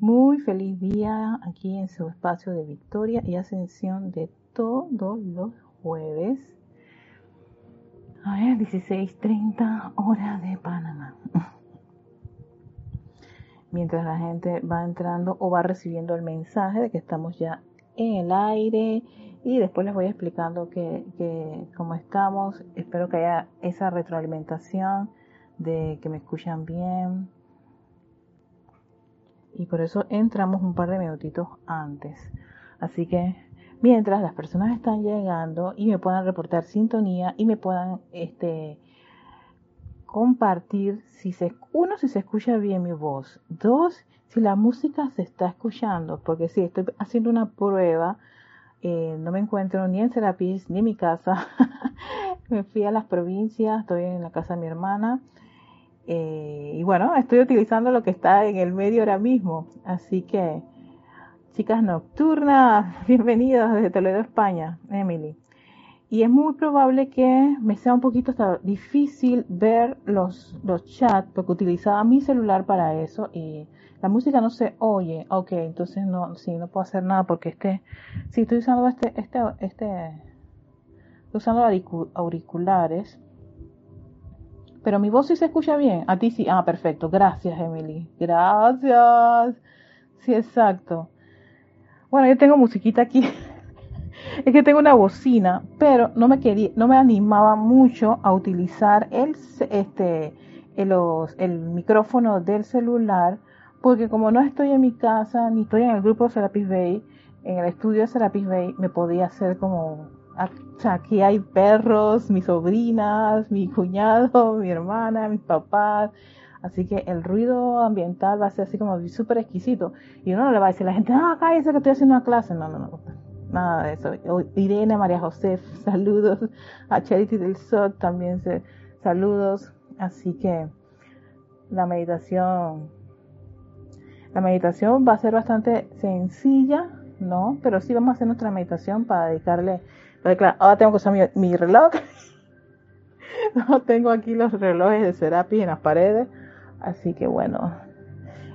Muy feliz día aquí en su espacio de victoria y ascensión de todos los jueves. A ver, 16.30 horas de Panamá. Mientras la gente va entrando o va recibiendo el mensaje de que estamos ya en el aire y después les voy explicando que, que cómo estamos. Espero que haya esa retroalimentación de que me escuchan bien, y por eso entramos un par de minutitos antes. Así que mientras las personas están llegando y me puedan reportar sintonía y me puedan este compartir si se uno si se escucha bien mi voz, dos si la música se está escuchando, porque si estoy haciendo una prueba, eh, no me encuentro ni en Serapis ni en mi casa, me fui a las provincias, estoy en la casa de mi hermana eh, y bueno, estoy utilizando lo que está en el medio ahora mismo. Así que, chicas nocturnas, bienvenidas desde Toledo, España, Emily. Y es muy probable que me sea un poquito difícil ver los, los chats porque utilizaba mi celular para eso y la música no se oye. Ok, entonces no, sí, no puedo hacer nada porque este, sí, estoy usando este, este, este, estoy usando auriculares pero mi voz sí se escucha bien. A ti sí. Ah, perfecto. Gracias, Emily. Gracias. Sí, exacto. Bueno, yo tengo musiquita aquí. es que tengo una bocina, pero no me quería, no me animaba mucho a utilizar el, este, el, el micrófono del celular, porque como no estoy en mi casa, ni estoy en el grupo de Serapis Bay, en el estudio de Serapis Bay, me podía hacer como aquí hay perros, mis sobrinas, mi cuñado, mi hermana, mis papás. Así que el ruido ambiental va a ser así como súper exquisito. Y uno no le va a decir a la gente, ah, cállese que estoy haciendo una clase. No, no, no. Nada de eso. Irene, María José, saludos. A Charity del Sol también saludos. Así que la meditación, la meditación va a ser bastante sencilla, ¿no? Pero sí vamos a hacer nuestra meditación para dedicarle ahora tengo que usar mi, reloj. no tengo aquí los relojes de Serapi en las paredes. Así que bueno,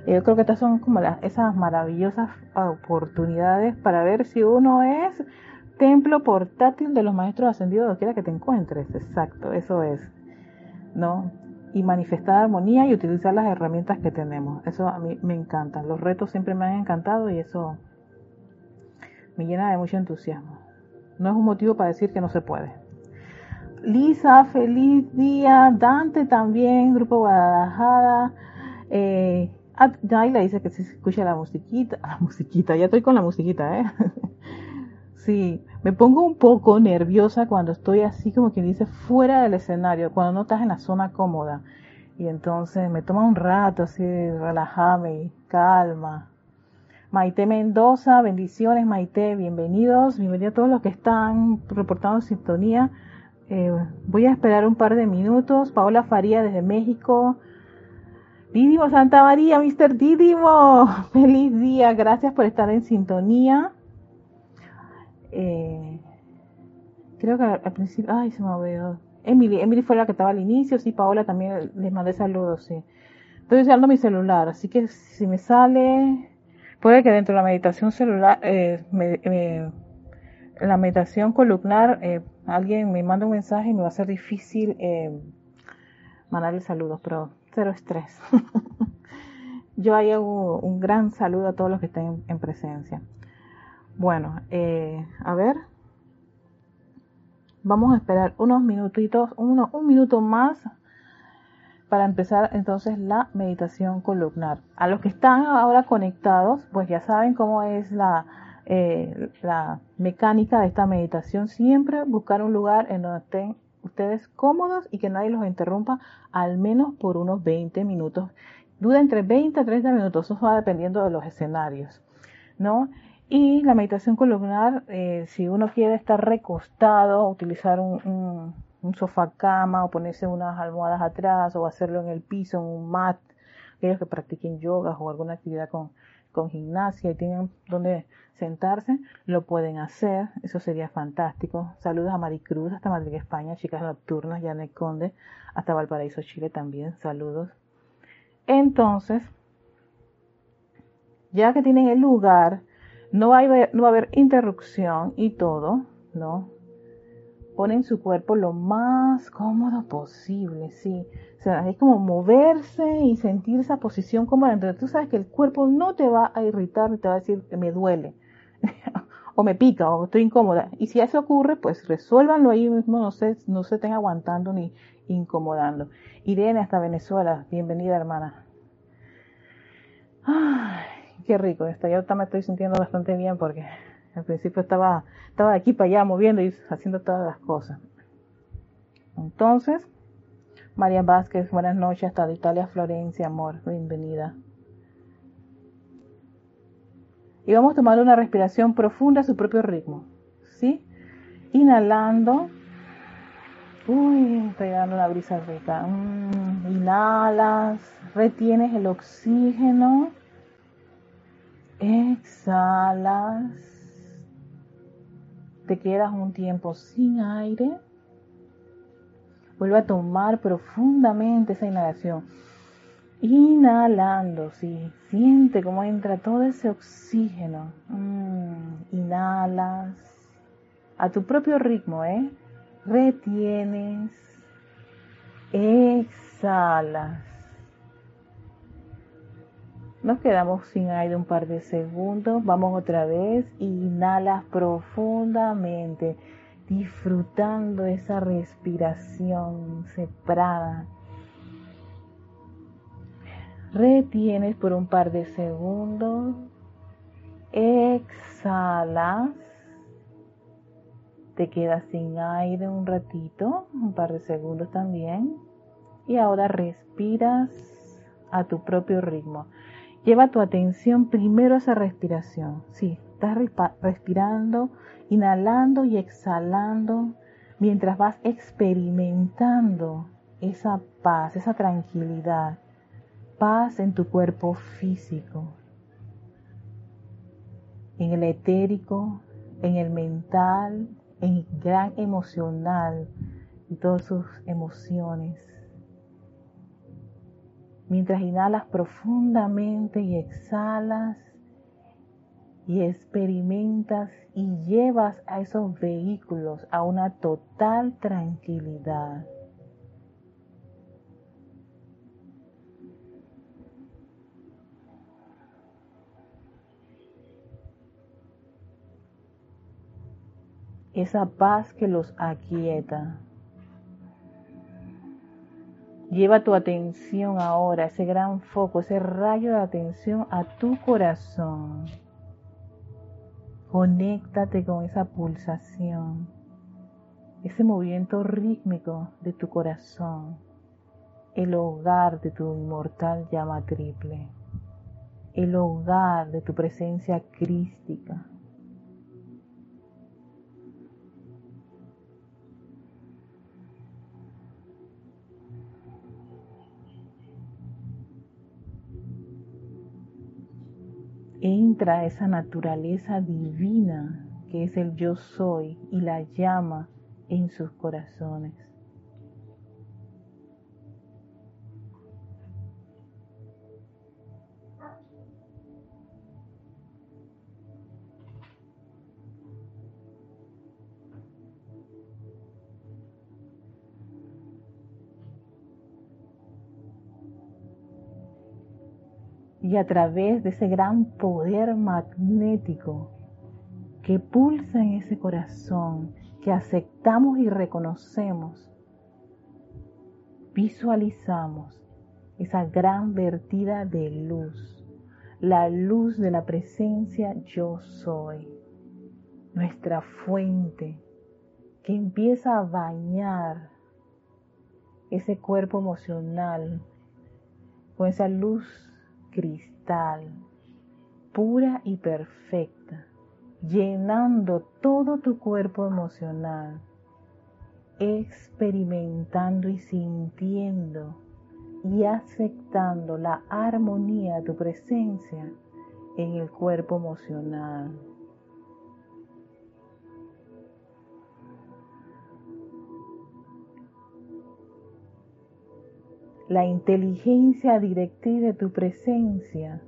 yo creo que estas son como las, esas maravillosas oportunidades para ver si uno es templo portátil de los maestros ascendidos donde quiera que te encuentres. Exacto, eso es. ¿No? Y manifestar armonía y utilizar las herramientas que tenemos. Eso a mí me encanta. Los retos siempre me han encantado y eso me llena de mucho entusiasmo no es un motivo para decir que no se puede. Lisa, feliz día. Dante también, Grupo Guadalajara. Eh, le dice que se escucha la musiquita. La musiquita, ya estoy con la musiquita, ¿eh? sí, me pongo un poco nerviosa cuando estoy así como quien dice fuera del escenario, cuando no estás en la zona cómoda. Y entonces me toma un rato así, relajarme y calma. Maite Mendoza, bendiciones Maite, bienvenidos, bienvenidos a todos los que están reportando sintonía. Eh, voy a esperar un par de minutos. Paola Faría desde México. Didimo Santa María, Mr. Didimo, feliz día, gracias por estar en sintonía. Eh, creo que al principio, ay, se me olvidó. Emily, Emily fue la que estaba al inicio, sí, Paola también les mandé saludos, sí. Estoy usando mi celular, así que si me sale, Puede que dentro de la meditación celular, eh, la meditación columnar, eh, alguien me manda un mensaje y me va a ser difícil eh, mandarle saludos, pero cero estrés. Yo hago un gran saludo a todos los que estén en presencia. Bueno, a ver. Vamos a esperar unos minutitos, uno, un minuto más para empezar entonces la meditación columnar. A los que están ahora conectados, pues ya saben cómo es la, eh, la mecánica de esta meditación. Siempre buscar un lugar en donde estén ustedes cómodos y que nadie los interrumpa al menos por unos 20 minutos. Dura entre 20 a 30 minutos, eso va dependiendo de los escenarios, ¿no? Y la meditación columnar, eh, si uno quiere estar recostado, utilizar un un sofá cama o ponerse unas almohadas atrás o hacerlo en el piso, en un mat, aquellos que practiquen yoga o alguna actividad con, con gimnasia y tienen donde sentarse, lo pueden hacer, eso sería fantástico. Saludos a Maricruz, hasta Madrid, España, chicas nocturnas, Janet Conde, hasta Valparaíso, Chile también, saludos. Entonces, Ya que tienen el lugar, no va, a no va a haber interrupción y todo, ¿no? Ponen su cuerpo lo más cómodo posible, sí. Es como moverse y sentir esa posición cómoda. Entonces tú sabes que el cuerpo no te va a irritar, te va a decir que me duele, o me pica, o estoy incómoda. Y si eso ocurre, pues resuélvanlo ahí mismo, no se, no se estén aguantando ni incomodando. Irene hasta Venezuela, bienvenida hermana. Ay, qué rico esto. Yo me estoy sintiendo bastante bien porque al principio estaba, estaba de aquí para allá moviendo y haciendo todas las cosas. Entonces, María Vázquez, buenas noches hasta de Italia, Florencia, amor, bienvenida. Y vamos a tomar una respiración profunda a su propio ritmo. ¿Sí? Inhalando. Uy, estoy dando una brisa rica. Mm, inhalas, retienes el oxígeno. Exhalas. Te quedas un tiempo sin aire. Vuelve a tomar profundamente esa inhalación. Inhalando, sí. Siente cómo entra todo ese oxígeno. Mm, inhalas a tu propio ritmo, ¿eh? Retienes. Exhalas. Nos quedamos sin aire un par de segundos. Vamos otra vez. Inhalas profundamente, disfrutando esa respiración separada retienes por un par de segundos, exhalas, te quedas sin aire un ratito, un par de segundos también, y ahora respiras a tu propio ritmo. Lleva tu atención primero a esa respiración. Sí, estás respirando, inhalando y exhalando mientras vas experimentando esa paz, esa tranquilidad paz en tu cuerpo físico, en el etérico, en el mental, en el gran emocional y todas sus emociones. Mientras inhalas profundamente y exhalas y experimentas y llevas a esos vehículos a una total tranquilidad. esa paz que los aquieta. Lleva tu atención ahora, ese gran foco, ese rayo de atención a tu corazón. Conéctate con esa pulsación, ese movimiento rítmico de tu corazón, el hogar de tu inmortal llama triple, el hogar de tu presencia crística entra esa naturaleza divina que es el yo soy y la llama en sus corazones. Y a través de ese gran poder magnético que pulsa en ese corazón, que aceptamos y reconocemos, visualizamos esa gran vertida de luz, la luz de la presencia yo soy, nuestra fuente que empieza a bañar ese cuerpo emocional con esa luz cristal, pura y perfecta, llenando todo tu cuerpo emocional, experimentando y sintiendo y aceptando la armonía de tu presencia en el cuerpo emocional. La inteligencia directriz de tu presencia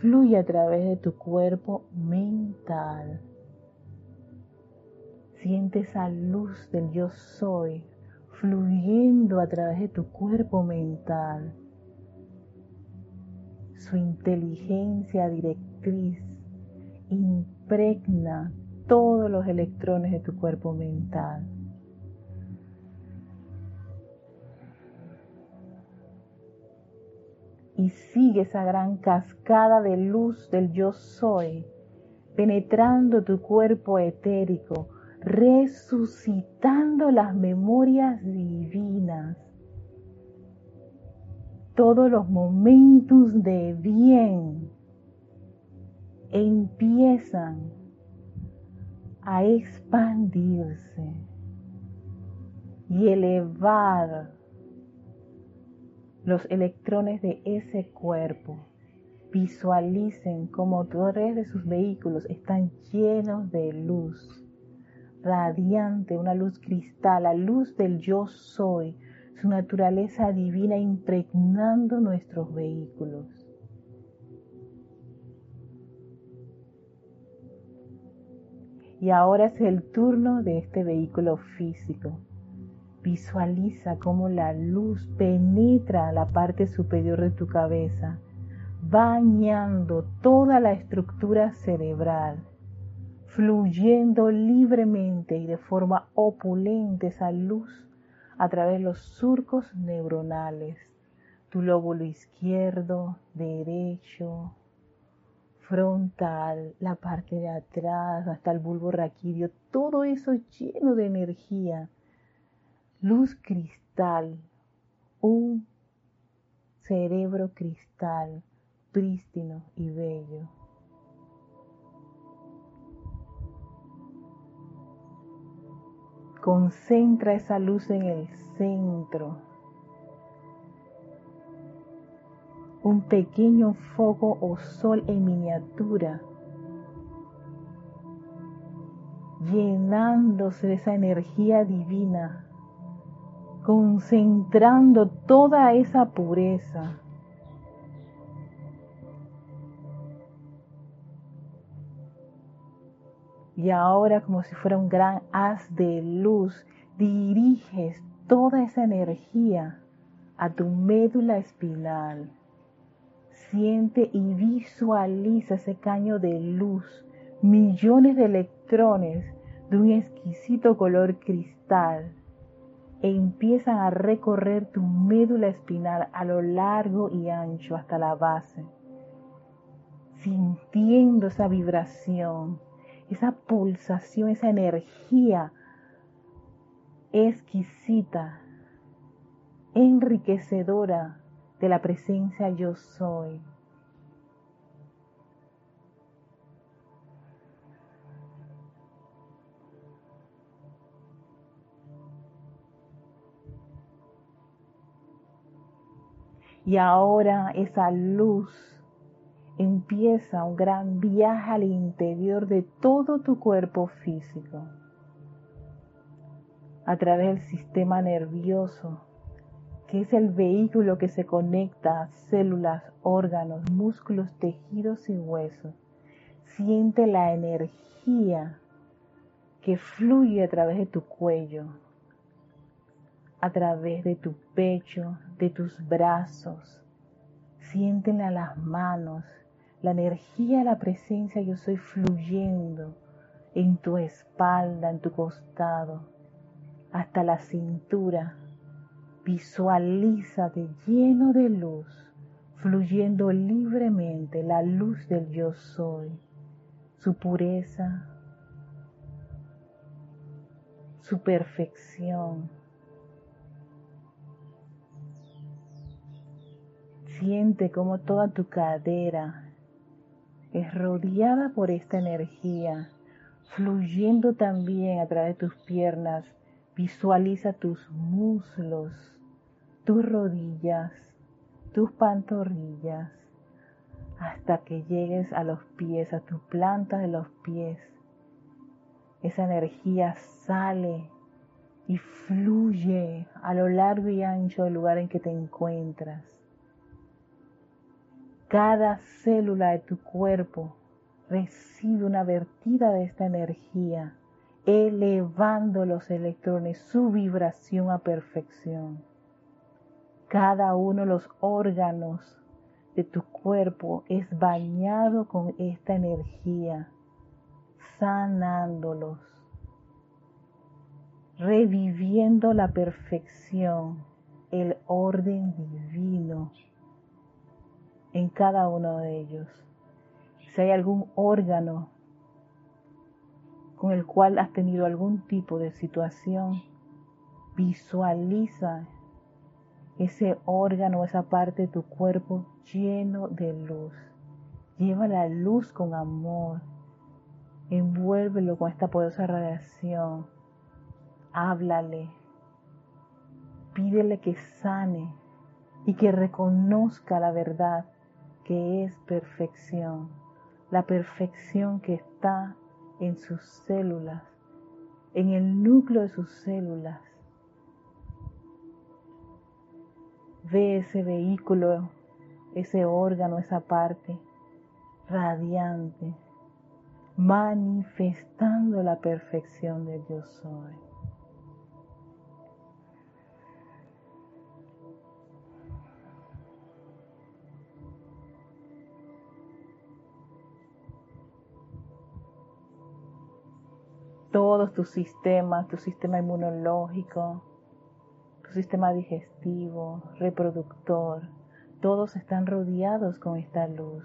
fluye a través de tu cuerpo mental. Siente esa luz del yo soy fluyendo a través de tu cuerpo mental. Su inteligencia directriz impregna todos los electrones de tu cuerpo mental. Y sigue esa gran cascada de luz del yo soy, penetrando tu cuerpo etérico, resucitando las memorias divinas, todos los momentos de bien empiezan a expandirse y elevar los electrones de ese cuerpo. Visualicen como motores de sus vehículos están llenos de luz, radiante, una luz cristal, la luz del yo soy, su naturaleza divina impregnando nuestros vehículos. Y ahora es el turno de este vehículo físico Visualiza cómo la luz penetra la parte superior de tu cabeza, bañando toda la estructura cerebral, fluyendo libremente y de forma opulente esa luz a través de los surcos neuronales, tu lóbulo izquierdo, derecho, frontal, la parte de atrás, hasta el bulbo raquídeo, todo eso lleno de energía luz cristal, un cerebro cristal, prístino y bello. Concentra esa luz en el centro. Un pequeño foco o sol en miniatura, llenándose de esa energía divina concentrando toda esa pureza. Y ahora como si fuera un gran haz de luz, diriges toda esa energía a tu médula espinal. Siente y visualiza ese caño de luz, millones de electrones de un exquisito color cristal e empiezan a recorrer tu médula espinal a lo largo y ancho hasta la base, sintiendo esa vibración, esa pulsación, esa energía exquisita, enriquecedora de la presencia yo soy. Y ahora esa luz empieza un gran viaje al interior de todo tu cuerpo físico, a través del sistema nervioso, que es el vehículo que se conecta a células, órganos, músculos, tejidos y huesos. Siente la energía que fluye a través de tu cuello, a través de tu pecho, de tus brazos. Siéntela las manos, la energía, la presencia yo soy fluyendo en tu espalda, en tu costado, hasta la cintura. Visualízate lleno de luz, fluyendo libremente la luz del yo soy, su pureza, su perfección Siente como toda tu cadera es rodeada por esta energía, fluyendo también a través de tus piernas. Visualiza tus muslos, tus rodillas, tus pantorrillas, hasta que llegues a los pies, a tu planta de los pies. Esa energía sale y fluye a lo largo y ancho del lugar en que te encuentras Cada célula de tu cuerpo recibe una vertida de esta energía, elevando los electrones, su vibración a perfección. Cada uno de los órganos de tu cuerpo es bañado con esta energía, sanándolos, reviviendo la perfección, el orden divino en cada uno de ellos. Si hay algún órgano con el cual has tenido algún tipo de situación, visualiza ese órgano, esa parte de tu cuerpo lleno de luz. Lleva la luz con amor. Envuélvelo con esta poderosa radiación. Háblale. Pídele que sane y que reconozca la verdad que es perfección. La perfección que está en sus células, en el núcleo de sus células Ve ese vehículo, ese órgano, esa parte radiante, manifestando la perfección de yo soy. Todos tus sistemas, tu sistema inmunológico, sistema digestivo, reproductor, todos están rodeados con esta luz.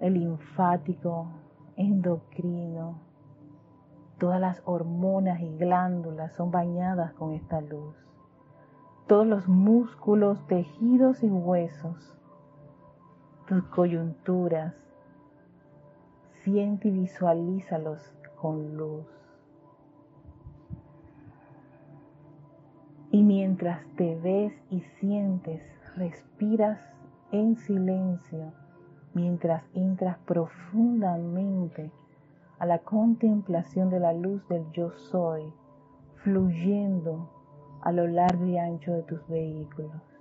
El linfático, endocrino, todas las hormonas y glándulas son bañadas con esta luz. Todos los músculos, tejidos y huesos, tus coyunturas, siente y visualízalos con luz. Y mientras te ves y sientes, respiras en silencio, mientras entras profundamente a la contemplación de la luz del yo soy, fluyendo a lo largo y ancho de tus vehículos.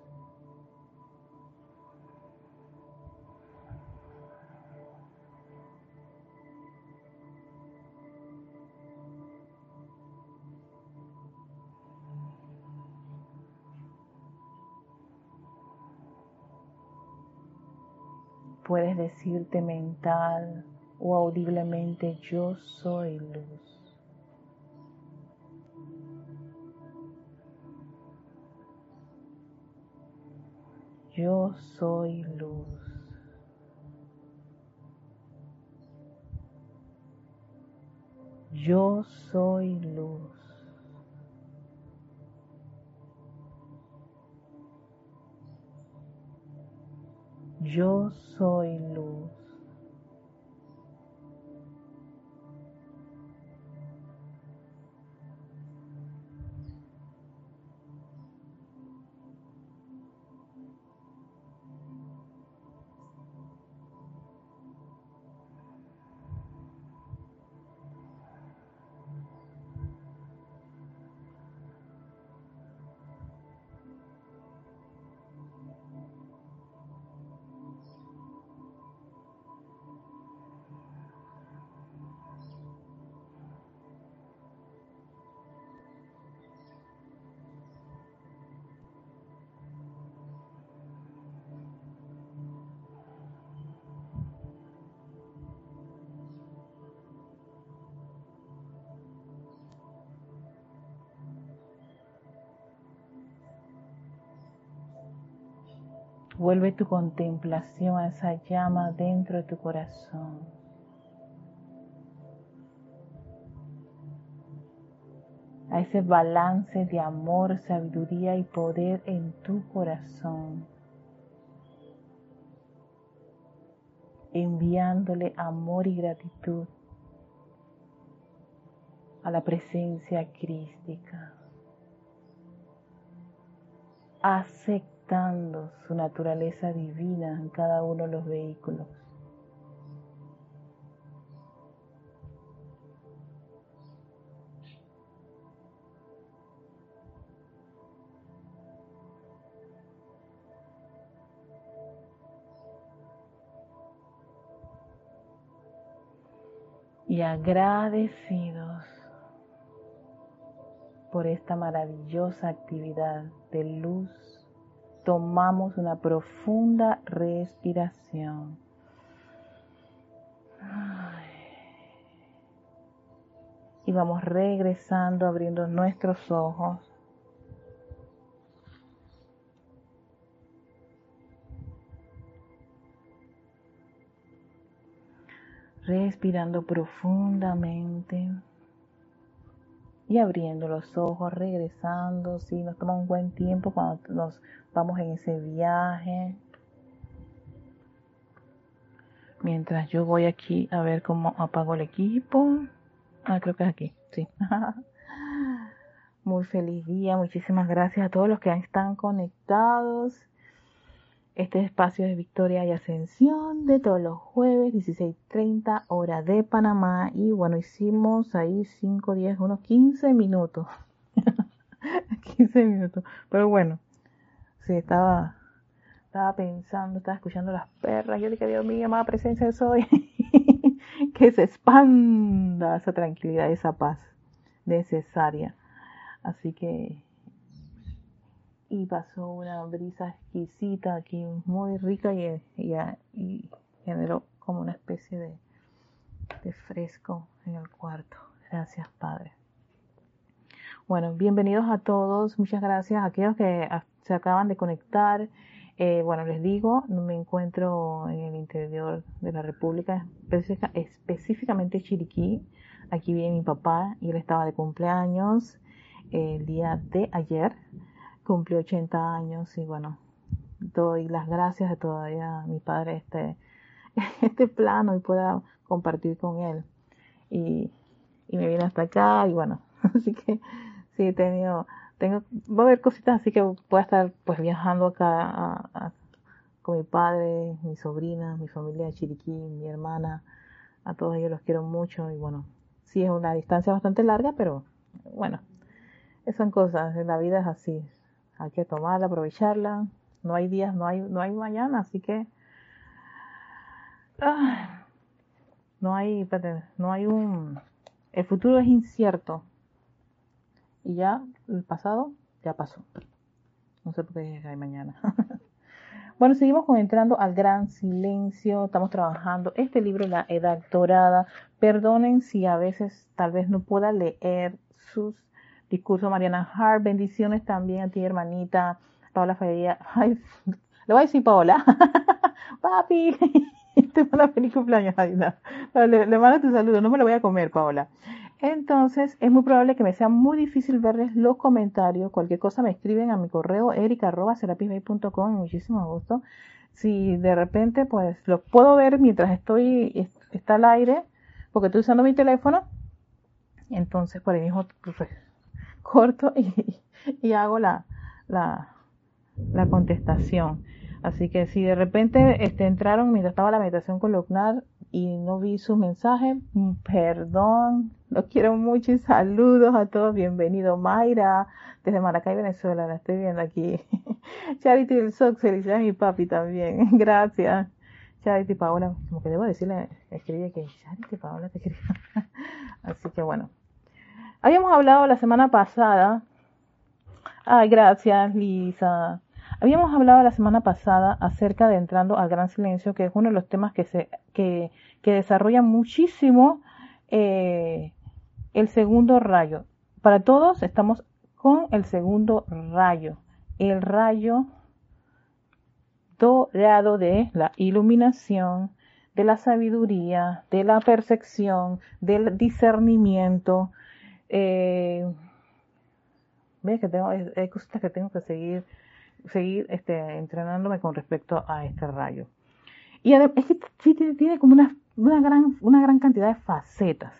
Puedes decirte mental o audiblemente yo soy luz. Yo soy luz. Yo soy luz. Yo soy luz. Vuelve tu contemplación a esa llama dentro de tu corazón. A ese balance de amor, sabiduría y poder en tu corazón. Enviándole amor y gratitud a la presencia crística. Acepta su naturaleza divina en cada uno de los vehículos. y agradecidos por esta maravillosa actividad de luz tomamos una profunda respiración. Y vamos regresando, abriendo nuestros ojos. respirando profundamente y abriendo los ojos, regresando, si nos toma un buen tiempo cuando nos vamos en ese viaje. Mientras yo voy aquí a ver cómo apago el equipo. Ah, creo que es aquí, sí. Muy feliz día, muchísimas gracias a todos los que están conectados. Este espacio de Victoria y Ascensión de todos los jueves, 16.30 hora de Panamá. Y bueno, hicimos ahí 5, 10, unos 15 minutos. 15 minutos. Pero bueno, sí, estaba, estaba pensando, estaba escuchando las perras. Yo dije, Dios mío, amada presencia soy. que se expanda esa tranquilidad, esa paz necesaria. Así que y pasó una brisa exquisita aquí, muy rica y, generó como una especie de, fresco en el cuarto. Gracias, Padre. Bueno, bienvenidos a todos. Muchas gracias a aquellos que se acaban de conectar. Eh, bueno, les digo, me encuentro en el interior de la República, específicamente Chiriquí. Aquí viene mi papá y él estaba de cumpleaños el día de ayer cumplió 80 años y bueno, doy las gracias de todavía a mi padre este, este plano y pueda compartir con él. Y, y me vine hasta acá y bueno, así que sí he tenido, tengo, va a haber cositas así que voy a estar pues viajando acá con mi padre, mi sobrina, mi familia de Chiriquí, mi hermana, a todos ellos los quiero mucho y bueno, sí es una distancia bastante larga, pero bueno, son cosas, la vida es así, hay que tomarla, aprovecharla. No hay días, no hay, no hay mañana, así que ah, no hay, no hay un, el futuro es incierto y ya el pasado ya pasó. No sé por qué hay mañana. bueno, seguimos entrando al gran silencio. Estamos trabajando este libro, La Edad Dorada. Perdonen si a veces tal vez no pueda leer sus discurso Mariana Hart. Bendiciones también a ti, hermanita. Paola Fallería. Ay, le voy a decir Paola. Papi, te manda feliz cumpleaños. le, le mando tu saludo. No me lo voy a comer, Paola. Entonces, es muy probable que me sea muy difícil verles los comentarios. Cualquier cosa me escriben a mi correo erica.com. Muchísimo gusto. Si de repente, pues, lo puedo ver mientras estoy, está al aire, porque estoy usando mi teléfono. Entonces, por ahí mismo, pues, corto y, hago la, la, la, contestación. Así que si de repente este, entraron mientras estaba la meditación columnar y no vi su mensaje, mm, perdón, los quiero mucho y saludos a todos. Bienvenido Mayra, desde Maracay, Venezuela, la estoy viendo aquí. Charity del Sox, felicidades mi papi también, gracias. Charity Paola, como que debo decirle, escribí que Charity Paola te quería. Así que bueno, Habíamos hablado la semana pasada. Ay, gracias, Lisa. Habíamos hablado la semana pasada acerca de entrando al gran silencio, que es uno de los temas que se que desarrolla muchísimo eh, el segundo rayo. Para todos estamos con el segundo rayo, el rayo dorado de la iluminación, de la sabiduría, de la percepción, del discernimiento, eh, que tengo, hay cosas que tengo que seguir, seguir este, entrenándome con respecto a este rayo. Y es que sí tiene como una, una, gran, una gran cantidad de facetas.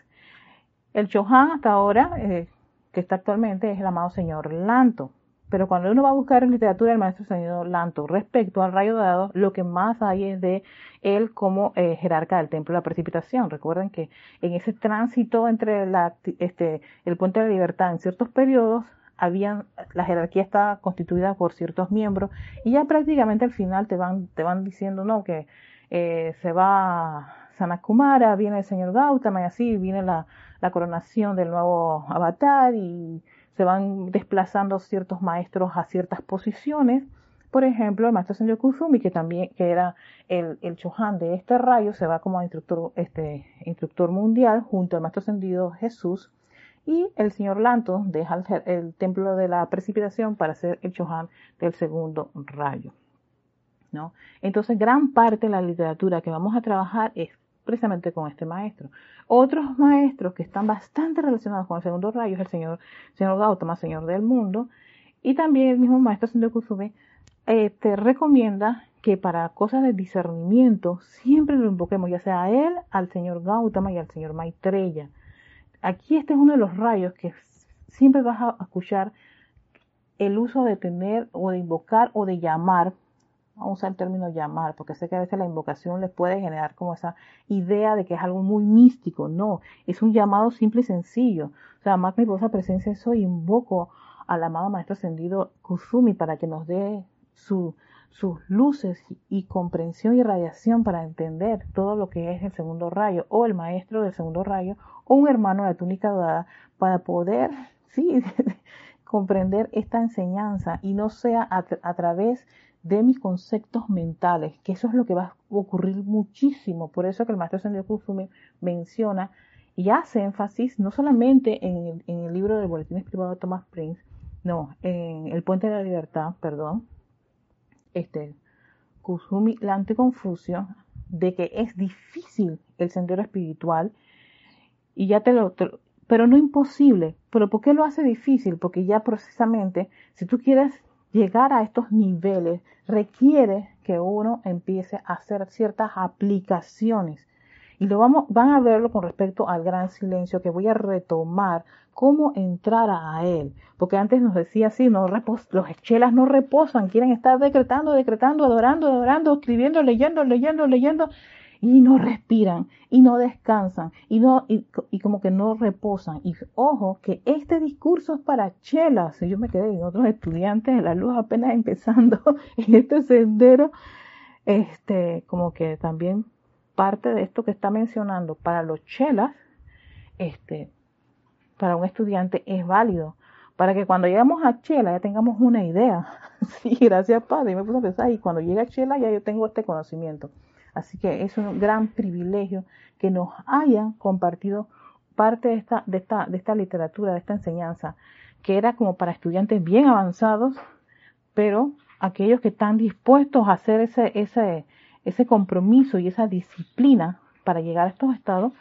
El Chohan hasta ahora, eh, que está actualmente, es el amado señor Lanto. Pero cuando uno va a buscar en literatura del maestro señor Lanto respecto al rayo dado, lo que más hay es de él como eh, jerarca del templo de la precipitación. Recuerden que en ese tránsito entre la, este, el puente de la libertad en ciertos periodos, habían, la jerarquía está constituida por ciertos miembros y ya prácticamente al final te van, te van diciendo no que eh, se va Sanakumara, viene el señor Gautama y así viene la, la coronación del nuevo avatar y se van desplazando ciertos maestros a ciertas posiciones. Por ejemplo, el maestro Senyo Kusumi, que también que era el, el Chohan de este rayo, se va como instructor, este, instructor mundial junto al maestro ascendido Jesús. Y el señor Lanto deja el, el templo de la precipitación para ser el Chohan del segundo rayo. ¿no? Entonces, gran parte de la literatura que vamos a trabajar es precisamente con este maestro. Otros maestros que están bastante relacionados con el segundo rayo es el señor, señor Gautama, señor del mundo, y también el mismo maestro Sendo Kusumi eh, te recomienda que para cosas de discernimiento siempre lo invoquemos, ya sea a él, al señor Gautama y al señor Maitreya. Aquí este es uno de los rayos que siempre vas a escuchar el uso de tener o de invocar o de llamar vamos a usar el término llamar, porque sé que a veces la invocación les puede generar como esa idea de que es algo muy místico. No, es un llamado simple y sencillo. O sea, más mi posa presencia, eso invoco al amado Maestro Ascendido Kusumi para que nos dé su, sus luces y comprensión y radiación para entender todo lo que es el segundo rayo, o el maestro del segundo rayo, o un hermano de la túnica dorada, para poder, sí, comprender esta enseñanza y no sea a, través de mis conceptos mentales, que eso es lo que va a ocurrir muchísimo. Por eso que el maestro Sendio Kusumi menciona y hace énfasis no solamente en, el libro de Boletines Privados de Thomas Prince, no, en El Puente de la Libertad, perdón, este, Kusumi la anticonfusión de que es difícil el sendero espiritual y ya te lo, pero no imposible. ¿Pero por qué lo hace difícil? Porque ya precisamente, si tú quieres llegar a estos niveles requiere que uno empiece a hacer ciertas aplicaciones. Y lo vamos, van a verlo con respecto al gran silencio que voy a retomar cómo entrar a él. Porque antes nos decía así, no los chelas no reposan, quieren estar decretando, decretando, adorando, adorando, escribiendo, leyendo, leyendo, leyendo y no respiran y no descansan y no y, como que no reposan y ojo que este discurso es para chelas yo me quedé en otros estudiantes de la luz apenas empezando en este sendero este como que también parte de esto que está mencionando para los chelas este para un estudiante es válido para que cuando lleguemos a Chela ya tengamos una idea. sí, gracias Padre. Y me puse a pensar, y cuando llegue a Chela ya yo tengo este conocimiento. Así que es un gran privilegio que nos hayan compartido parte de esta, de esta, de esta literatura, de esta enseñanza, que era como para estudiantes bien avanzados, pero aquellos que están dispuestos a hacer ese, ese, ese compromiso y esa disciplina para llegar a estos estados,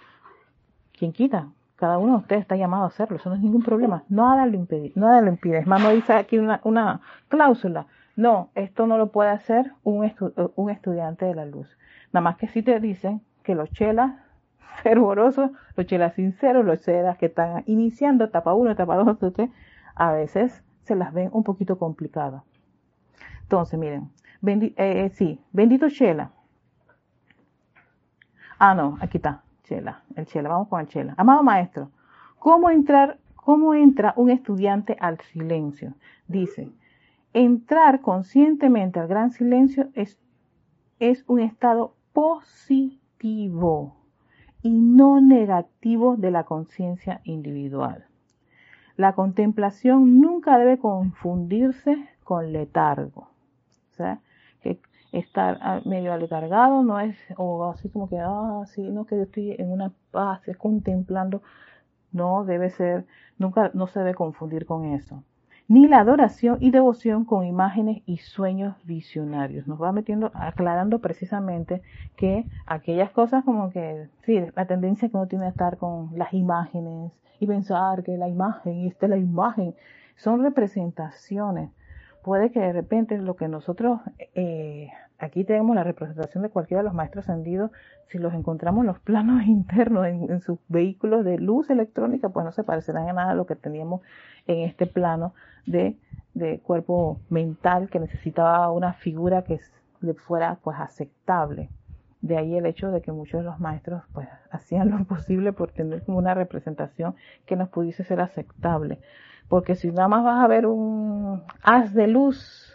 quien quita, cada uno de ustedes está llamado a hacerlo, eso no es ningún problema, nada lo impide, nada lo impide. Es más, no dice aquí una, una cláusula, no, esto no lo puede hacer un, un estudiante de la luz. Nada más que si te dicen que los chelas fervorosos, los chelas sinceros, los chelas que están iniciando etapa 1, etapa 2, a veces se las ven un poquito complicadas. Entonces, miren, eh, eh, sí, bendito chela. Ah, no, aquí está, chela, el chela, vamos con el chela. Amado maestro, ¿cómo entrar, cómo entra un estudiante al silencio? Dice, entrar conscientemente al gran silencio es, es un estado positivo y no negativo de la conciencia individual. La contemplación nunca debe confundirse con letargo. O sea, que estar ah, medio aletargado no es, o así como que, ah, sí, no, que yo estoy en una paz, contemplando. No, debe ser, nunca, no se debe confundir con eso ni la adoración y devoción con imágenes y sueños visionarios. Nos va metiendo, aclarando precisamente que aquellas cosas como que, sí, la tendencia que uno tiene a estar con las imágenes y pensar que la imagen y esta es la imagen, son representaciones. Puede que de repente lo que nosotros eh, Aquí tenemos la representación de cualquiera de los maestros ascendidos. Si los encontramos en los planos internos, en, sus vehículos de luz electrónica, pues no se parecerán a nada a lo que teníamos en este plano de, cuerpo mental que necesitaba una figura que le fuera pues aceptable. De ahí el hecho de que muchos de los maestros pues hacían lo posible por tener como una representación que nos pudiese ser aceptable. Porque si nada más vas a ver un haz de luz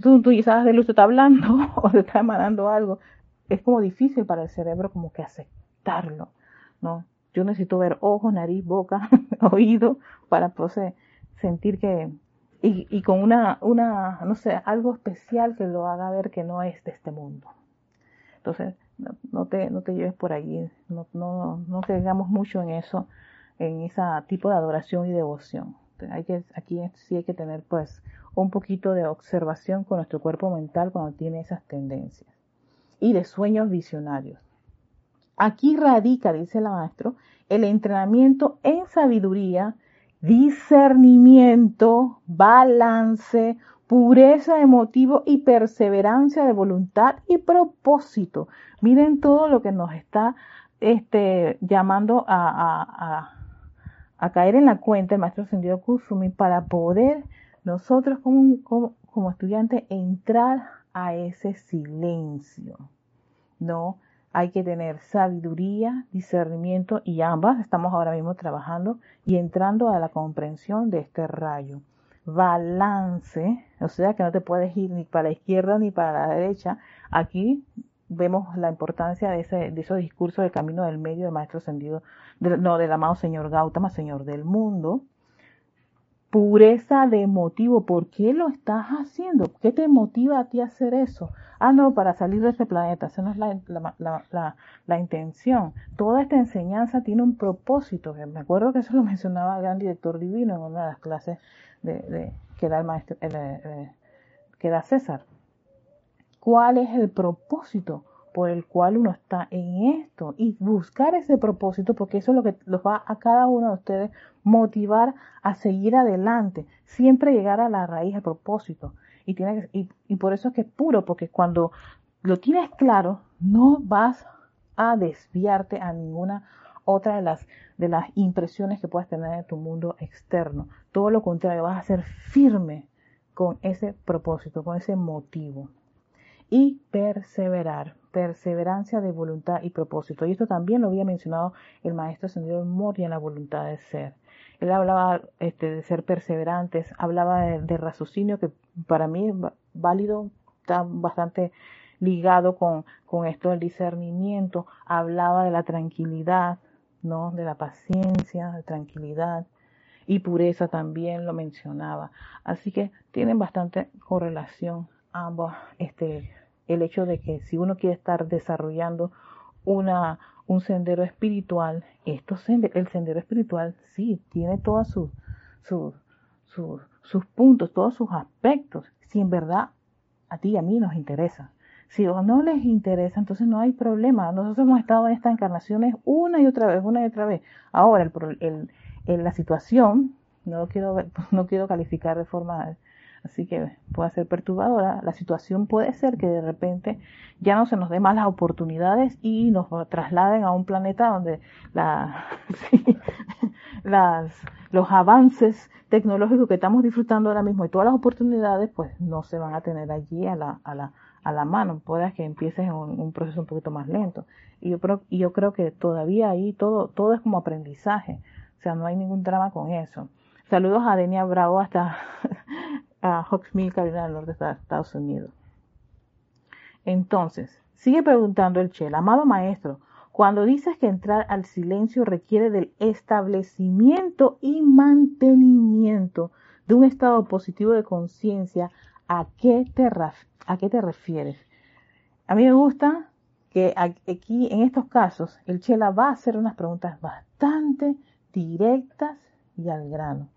tú, tú sabes de luz te está hablando o te está emanando algo, es como difícil para el cerebro como que aceptarlo, ¿no? Yo necesito ver ojos, nariz, boca, oído para poder sentir que, y, y, con una, una, no sé, algo especial que lo haga ver que no es de este mundo. Entonces, no, te, no te lleves por allí, no, no, no caigamos mucho en eso, en ese tipo de adoración y devoción. Hay que, aquí sí hay que tener pues un poquito de observación con nuestro cuerpo mental cuando tiene esas tendencias y de sueños visionarios. Aquí radica, dice el maestro, el entrenamiento en sabiduría, discernimiento, balance, pureza de motivo y perseverancia de voluntad y propósito. Miren todo lo que nos está este, llamando a, a, caer en la cuenta el maestro Sendido Kusumi para poder nosotros como, como, como estudiantes entrar a ese silencio. No, hay que tener sabiduría, discernimiento y ambas estamos ahora mismo trabajando y entrando a la comprensión de este rayo. Balance, o sea que no te puedes ir ni para la izquierda ni para la derecha. Aquí vemos la importancia de, ese, de esos discursos del camino del medio del maestro ascendido, no, del amado señor Gautama, señor del mundo, pureza de motivo. ¿Por qué lo estás haciendo? ¿Qué te motiva a ti a hacer eso? Ah, no, para salir de este planeta. Esa no es la, la, la, la, intención. Toda esta enseñanza tiene un propósito. Me acuerdo que eso lo mencionaba el gran director divino en una de las clases de, de que da el maestro, eh, que da César. ¿Cuál es el propósito? por el cual uno está en esto y buscar ese propósito porque eso es lo que los va a cada uno de ustedes motivar a seguir adelante, siempre llegar a la raíz, al propósito. Y, tiene y, por eso es que es puro, porque cuando lo tienes claro, no vas a desviarte a ninguna otra de las, de las impresiones que puedas tener en tu mundo externo. Todo lo contrario, vas a ser firme con ese propósito, con ese motivo. Y perseverar perseverancia de voluntad y propósito. Y esto también lo había mencionado el maestro Ascendido Moria en la voluntad de ser. Él hablaba este, de ser perseverantes, hablaba de, raciocinio que para mí es válido, está bastante ligado con, con esto del discernimiento, hablaba de la tranquilidad, ¿no? de la paciencia, de tranquilidad y pureza también lo mencionaba. Así que tienen bastante correlación ambos este, el hecho de que si uno quiere estar desarrollando una, un sendero espiritual, esto, el sendero espiritual sí tiene todos sus, sus, sus, puntos, todos sus aspectos. Si en verdad a ti y a mí nos interesa. Si no les interesa, entonces no hay problema. Nosotros hemos estado en estas encarnaciones una y otra vez, una y otra vez. Ahora, el, el, la situación, no quiero, no quiero calificar de forma Así que puede ser perturbadora. La situación puede ser que de repente ya no se nos dé más las oportunidades y nos trasladen a un planeta donde la, las, los avances tecnológicos que estamos disfrutando ahora mismo y todas las oportunidades pues no se van a tener allí a la, a la, a la mano. Puede que empieces en un, proceso un poquito más lento. Y yo creo, y yo creo que todavía ahí todo, todo es como aprendizaje. O sea, no hay ningún drama con eso. Saludos a Denia Bravo hasta a Hawksmill, Carolina del Norte Estados Unidos. Entonces, sigue preguntando el Chel, amado maestro, cuando dices que entrar al silencio requiere del establecimiento y mantenimiento de un estado positivo de conciencia, ¿a qué, te, ¿a qué te refieres? A mí me gusta que aquí, en estos casos, el Chela va a hacer unas preguntas bastante directas y al grano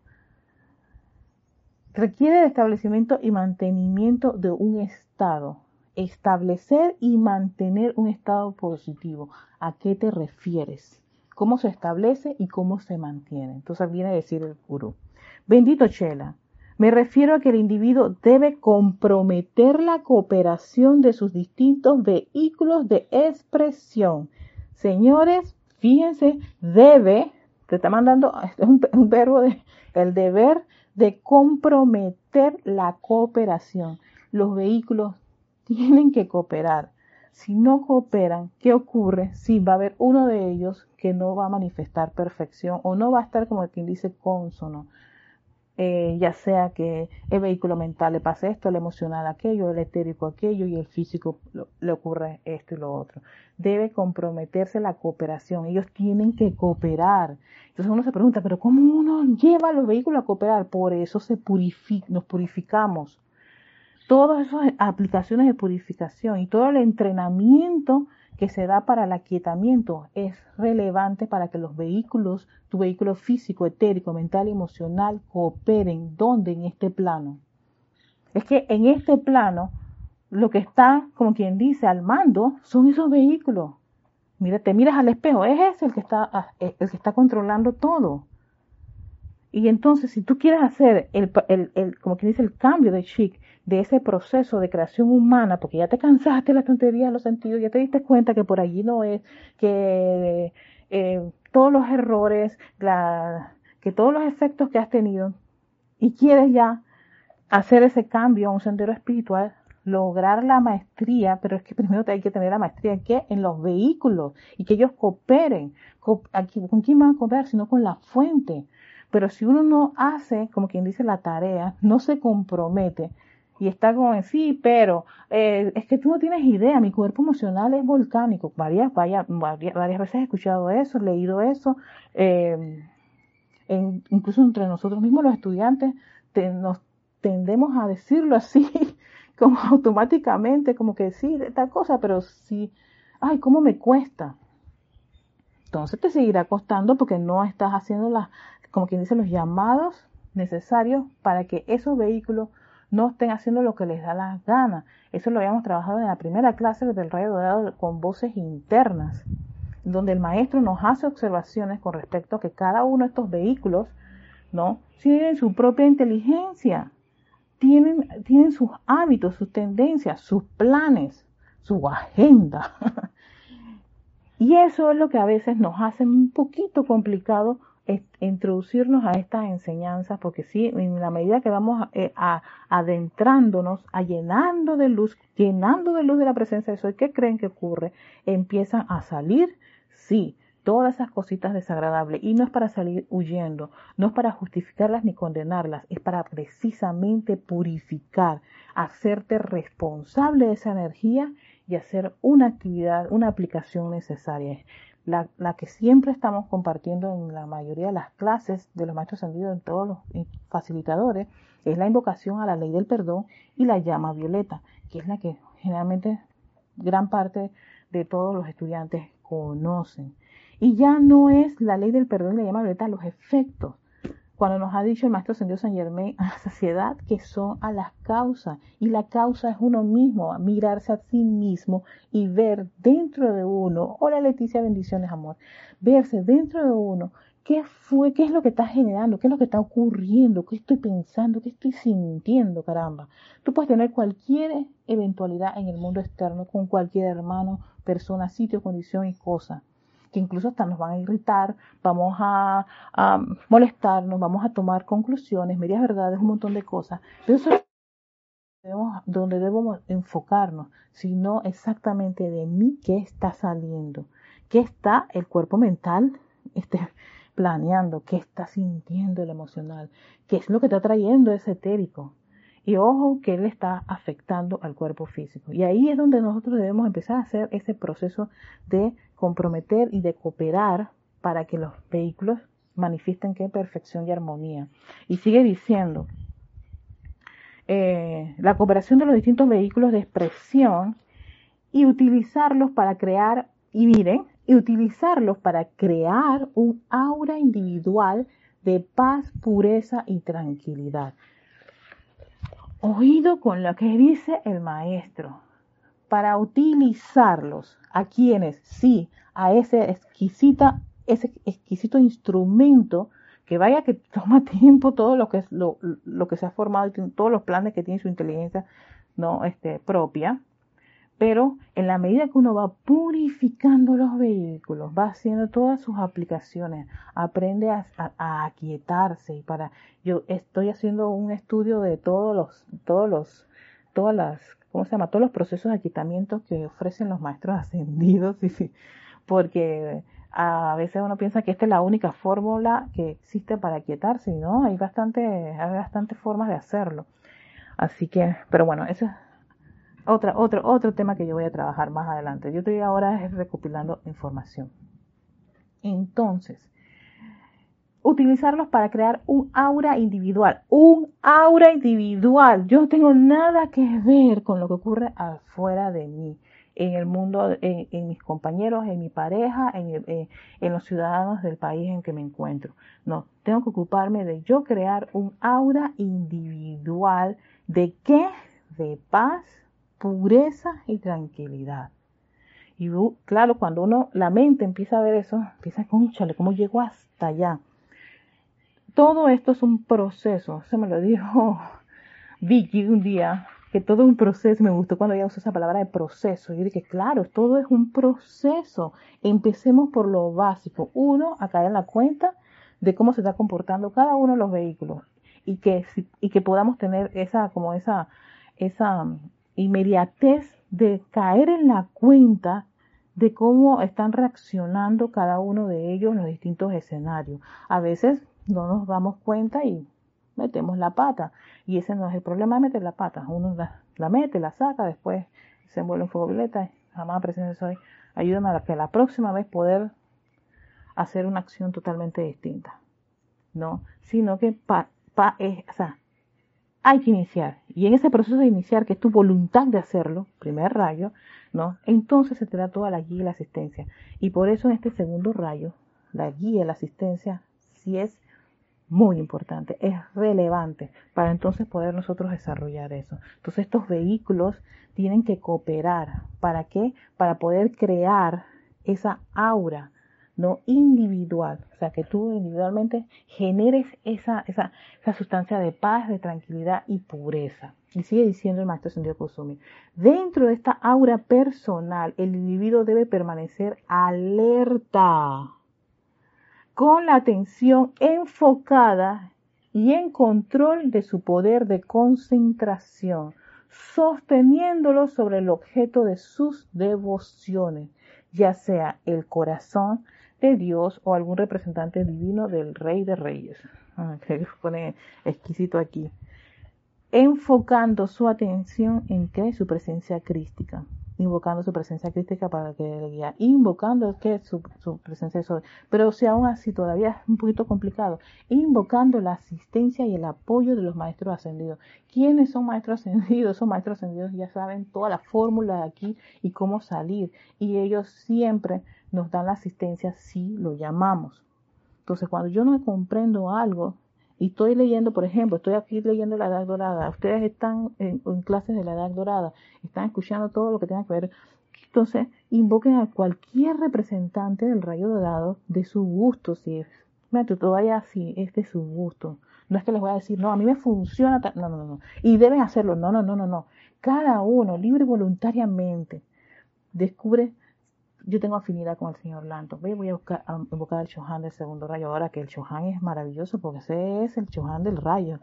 requiere el establecimiento y mantenimiento de un estado. Establecer y mantener un estado positivo. ¿A qué te refieres? ¿Cómo se establece y cómo se mantiene? Entonces viene a decir el gurú. Bendito Chela, me refiero a que el individuo debe comprometer la cooperación de sus distintos vehículos de expresión. Señores, fíjense, debe, te está mandando, es un, un verbo de el deber de comprometer la cooperación. Los vehículos tienen que cooperar. Si no cooperan, ¿qué ocurre? Si va a haber uno de ellos que no va a manifestar perfección o no va a estar como quien dice consono. Eh, ya sea que el vehículo mental le pase esto, el emocional aquello, el etérico aquello y el físico le ocurre esto y lo otro. Debe comprometerse la cooperación. Ellos tienen que cooperar. Entonces uno se pregunta, pero ¿cómo uno lleva a los vehículos a cooperar? Por eso se nos purificamos. Todas esas aplicaciones de purificación y todo el entrenamiento que se da para el aquietamiento es relevante para que los vehículos, tu vehículo físico, etérico, mental y emocional cooperen. ¿Dónde? En este plano. Es que en este plano lo que está, como quien dice, al mando son esos vehículos. Mira, te miras al espejo, es ese el que está, ah, el que está controlando todo. Y entonces, si tú quieres hacer el, el, el, como quien dice, el cambio de chic de ese proceso de creación humana, porque ya te cansaste de la tontería de los sentidos, ya te diste cuenta que por allí no es, que eh, todos los errores, la, que todos los efectos que has tenido, y quieres ya hacer ese cambio a un sendero espiritual, lograr la maestría, pero es que primero hay que tener la maestría qué? En los vehículos y que ellos cooperen. ¿Con quién van a cooperar? Sino con la fuente. Pero si uno no hace, como quien dice, la tarea, no se compromete, y está como en sí, pero eh, es que tú no tienes idea, mi cuerpo emocional es volcánico. Varias, varias, varias veces he escuchado eso, leído eso, eh, incluso entre nosotros mismos los estudiantes nos tendemos a decirlo así, como automáticamente, como que sí, tal cosa, pero sí, ay, ¿cómo me cuesta? Entonces te seguirá costando porque no estás haciendo las, como quien dice, los llamados necesarios para que esos vehículos no estén haciendo lo que les da la gana. Eso lo habíamos trabajado en la primera clase del rayo dorado con voces internas, donde el maestro nos hace observaciones con respecto a que cada uno de estos vehículos, ¿no? Tienen su propia inteligencia, tienen, tienen sus hábitos, sus tendencias, sus planes, su agenda. y eso es lo que a veces nos hace un poquito complicado introducirnos a estas enseñanzas, porque sí, en la medida que vamos eh, a, adentrándonos, a llenando de luz, llenando de luz de la presencia de Soy, ¿qué creen que ocurre? Empiezan a salir, sí, todas esas cositas desagradables. Y no es para salir huyendo, no es para justificarlas ni condenarlas, es para precisamente purificar, hacerte responsable de esa energía y hacer una actividad, una aplicación necesaria la, que siempre estamos compartiendo en la mayoría de las clases de los maestros ascendidos, en todos los facilitadores, es la invocación a la ley del perdón y la llama violeta, que es la que generalmente gran parte de todos los estudiantes conocen. Y ya no es la ley del perdón y la llama violeta los efectos, cuando nos ha dicho el maestro Ascendido San Germain a la saciedad que son a las causas. Y la causa es uno mismo, mirarse a sí mismo y ver dentro de uno, hola Leticia, bendiciones amor, verse dentro de uno qué fue, qué es lo que está generando, qué es lo que está ocurriendo, qué estoy pensando, qué estoy sintiendo, caramba. Tú puedes tener cualquier eventualidad en el mundo externo con cualquier hermano, persona, sitio, condición y cosa que incluso hasta nos van a irritar, vamos a, molestarnos, vamos a tomar conclusiones, medias verdades, un montón de cosas. Pero eso es donde debemos enfocarnos, sino exactamente de mí qué está saliendo, qué está el cuerpo mental este, planeando, qué está sintiendo el emocional, qué es lo que está trayendo ese etérico. Y ojo que él está afectando al cuerpo físico. Y ahí es donde nosotros debemos empezar a hacer ese proceso de comprometer y de cooperar para que los vehículos manifiesten que perfección y armonía. Y sigue diciendo, eh, la cooperación de los distintos vehículos de expresión y utilizarlos para crear, y miren, y utilizarlos para crear un aura individual de paz, pureza y tranquilidad oído con lo que dice el maestro, para utilizarlos a quienes, sí, a ese exquisita, ese exquisito instrumento que vaya que toma tiempo todo lo que es lo, lo que se ha formado y todos los planes que tiene su inteligencia no este propia. Pero en la medida que uno va purificando los vehículos, va haciendo todas sus aplicaciones, aprende a, aquietarse y para yo estoy haciendo un estudio de todos los todos los todas las ¿cómo se llama? todos los procesos de aquietamiento que ofrecen los maestros ascendidos porque a veces uno piensa que esta es la única fórmula que existe para quietarse, no, hay bastante, hay bastantes formas de hacerlo. Así que, pero bueno, ese es otra, otro, otro tema que yo voy a trabajar más adelante. Yo estoy ahora recopilando información. Entonces, utilizarlos para crear un aura individual. Un aura individual. Yo no tengo nada que ver con lo que ocurre afuera de mí, en el mundo, en, mis compañeros, en mi pareja, en, en, los ciudadanos del país en que me encuentro. No, tengo que ocuparme de yo crear un aura individual. ¿De qué? De paz, pureza y tranquilidad. Y claro, cuando uno, la mente empieza a ver eso, empieza, conchale, ¿cómo llego hasta allá? Todo esto es un proceso. Se me lo dijo Vicky un día, que todo es un proceso. Me gustó cuando ella usó esa palabra de proceso. Yo dije, claro, todo es un proceso. Empecemos por lo básico. Uno, a caer en la cuenta de cómo se está comportando cada uno de los vehículos y que, y que podamos tener esa, como esa, esa inmediatez de caer en la cuenta de cómo están reaccionando cada uno de ellos en los distintos escenarios. A veces no nos damos cuenta y metemos la pata. Y ese no es el problema de meter la pata. Uno la, mete, la saca, después se envuelve en fuego violeta. Jamás presencia soy. Ayúdame a que la próxima vez poder hacer una acción totalmente distinta. No, sino que pa, sea, hay que iniciar. Y en ese proceso de iniciar, que es tu voluntad de hacerlo, primer rayo, ¿no? Entonces se te da toda la guía y la asistencia. Y por eso en este segundo rayo, la guía y la asistencia, si es muy importante, es relevante para entonces poder nosotros desarrollar eso. Entonces estos vehículos tienen que cooperar. ¿Para qué? Para poder crear esa aura, no individual. O sea, que tú individualmente generes esa, esa, esa sustancia de paz, de tranquilidad y pureza. Y sigue diciendo el maestro Sendio Kusumi. Dentro de esta aura personal, el individuo debe permanecer alerta con la atención enfocada y en control de su poder de concentración, sosteniéndolo sobre el objeto de sus devociones, ya sea el corazón de Dios o algún representante divino del Rey de Reyes. Ah, que pone exquisito aquí. Enfocando su atención en qué? Su presencia crística invocando su presencia crítica para que le guíe, invocando que su, presencia es pero si aún así todavía es un poquito complicado, invocando la asistencia y el apoyo de los maestros ascendidos. ¿Quiénes son maestros ascendidos? Son maestros ascendidos ya saben toda la fórmula de aquí y cómo salir, y ellos siempre nos dan la asistencia si lo llamamos. Entonces, cuando yo no comprendo algo, y estoy leyendo, por ejemplo, estoy aquí leyendo la Edad Dorada, ustedes están en, clases de la Edad Dorada, están escuchando todo lo que tenga que ver, entonces invoquen a cualquier representante del rayo dorado de su gusto, si es, vayas así, es de su gusto. No es que les voy a decir, no, a mí me funciona, no, no, no, y deben hacerlo, no, no, no, no, no. Cada uno, libre y voluntariamente, descubre yo tengo afinidad con el señor Lanto. Voy a, buscar, invocar al Chohan del segundo rayo. Ahora que el Chohan es maravilloso porque ese es el Chohan del rayo.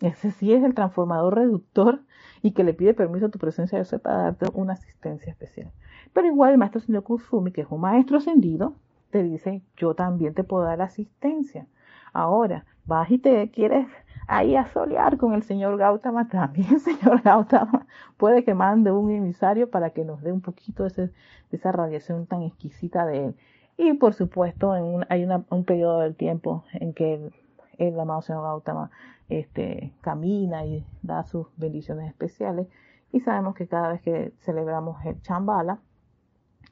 Ese sí es el transformador reductor y que le pide permiso a tu presencia yo sé para darte una asistencia especial. Pero igual el maestro señor Kusumi, que es un maestro ascendido, te dice, yo también te puedo dar asistencia. Ahora, vas y te quieres ahí a solear con el señor Gautama, también señor Gautama puede que mande un emisario para que nos dé un poquito de, ese, de esa radiación tan exquisita de él. Y por supuesto, en hay un periodo del tiempo en que el, el amado señor Gautama este, camina y da sus bendiciones especiales. Y sabemos que cada vez que celebramos el Chambala,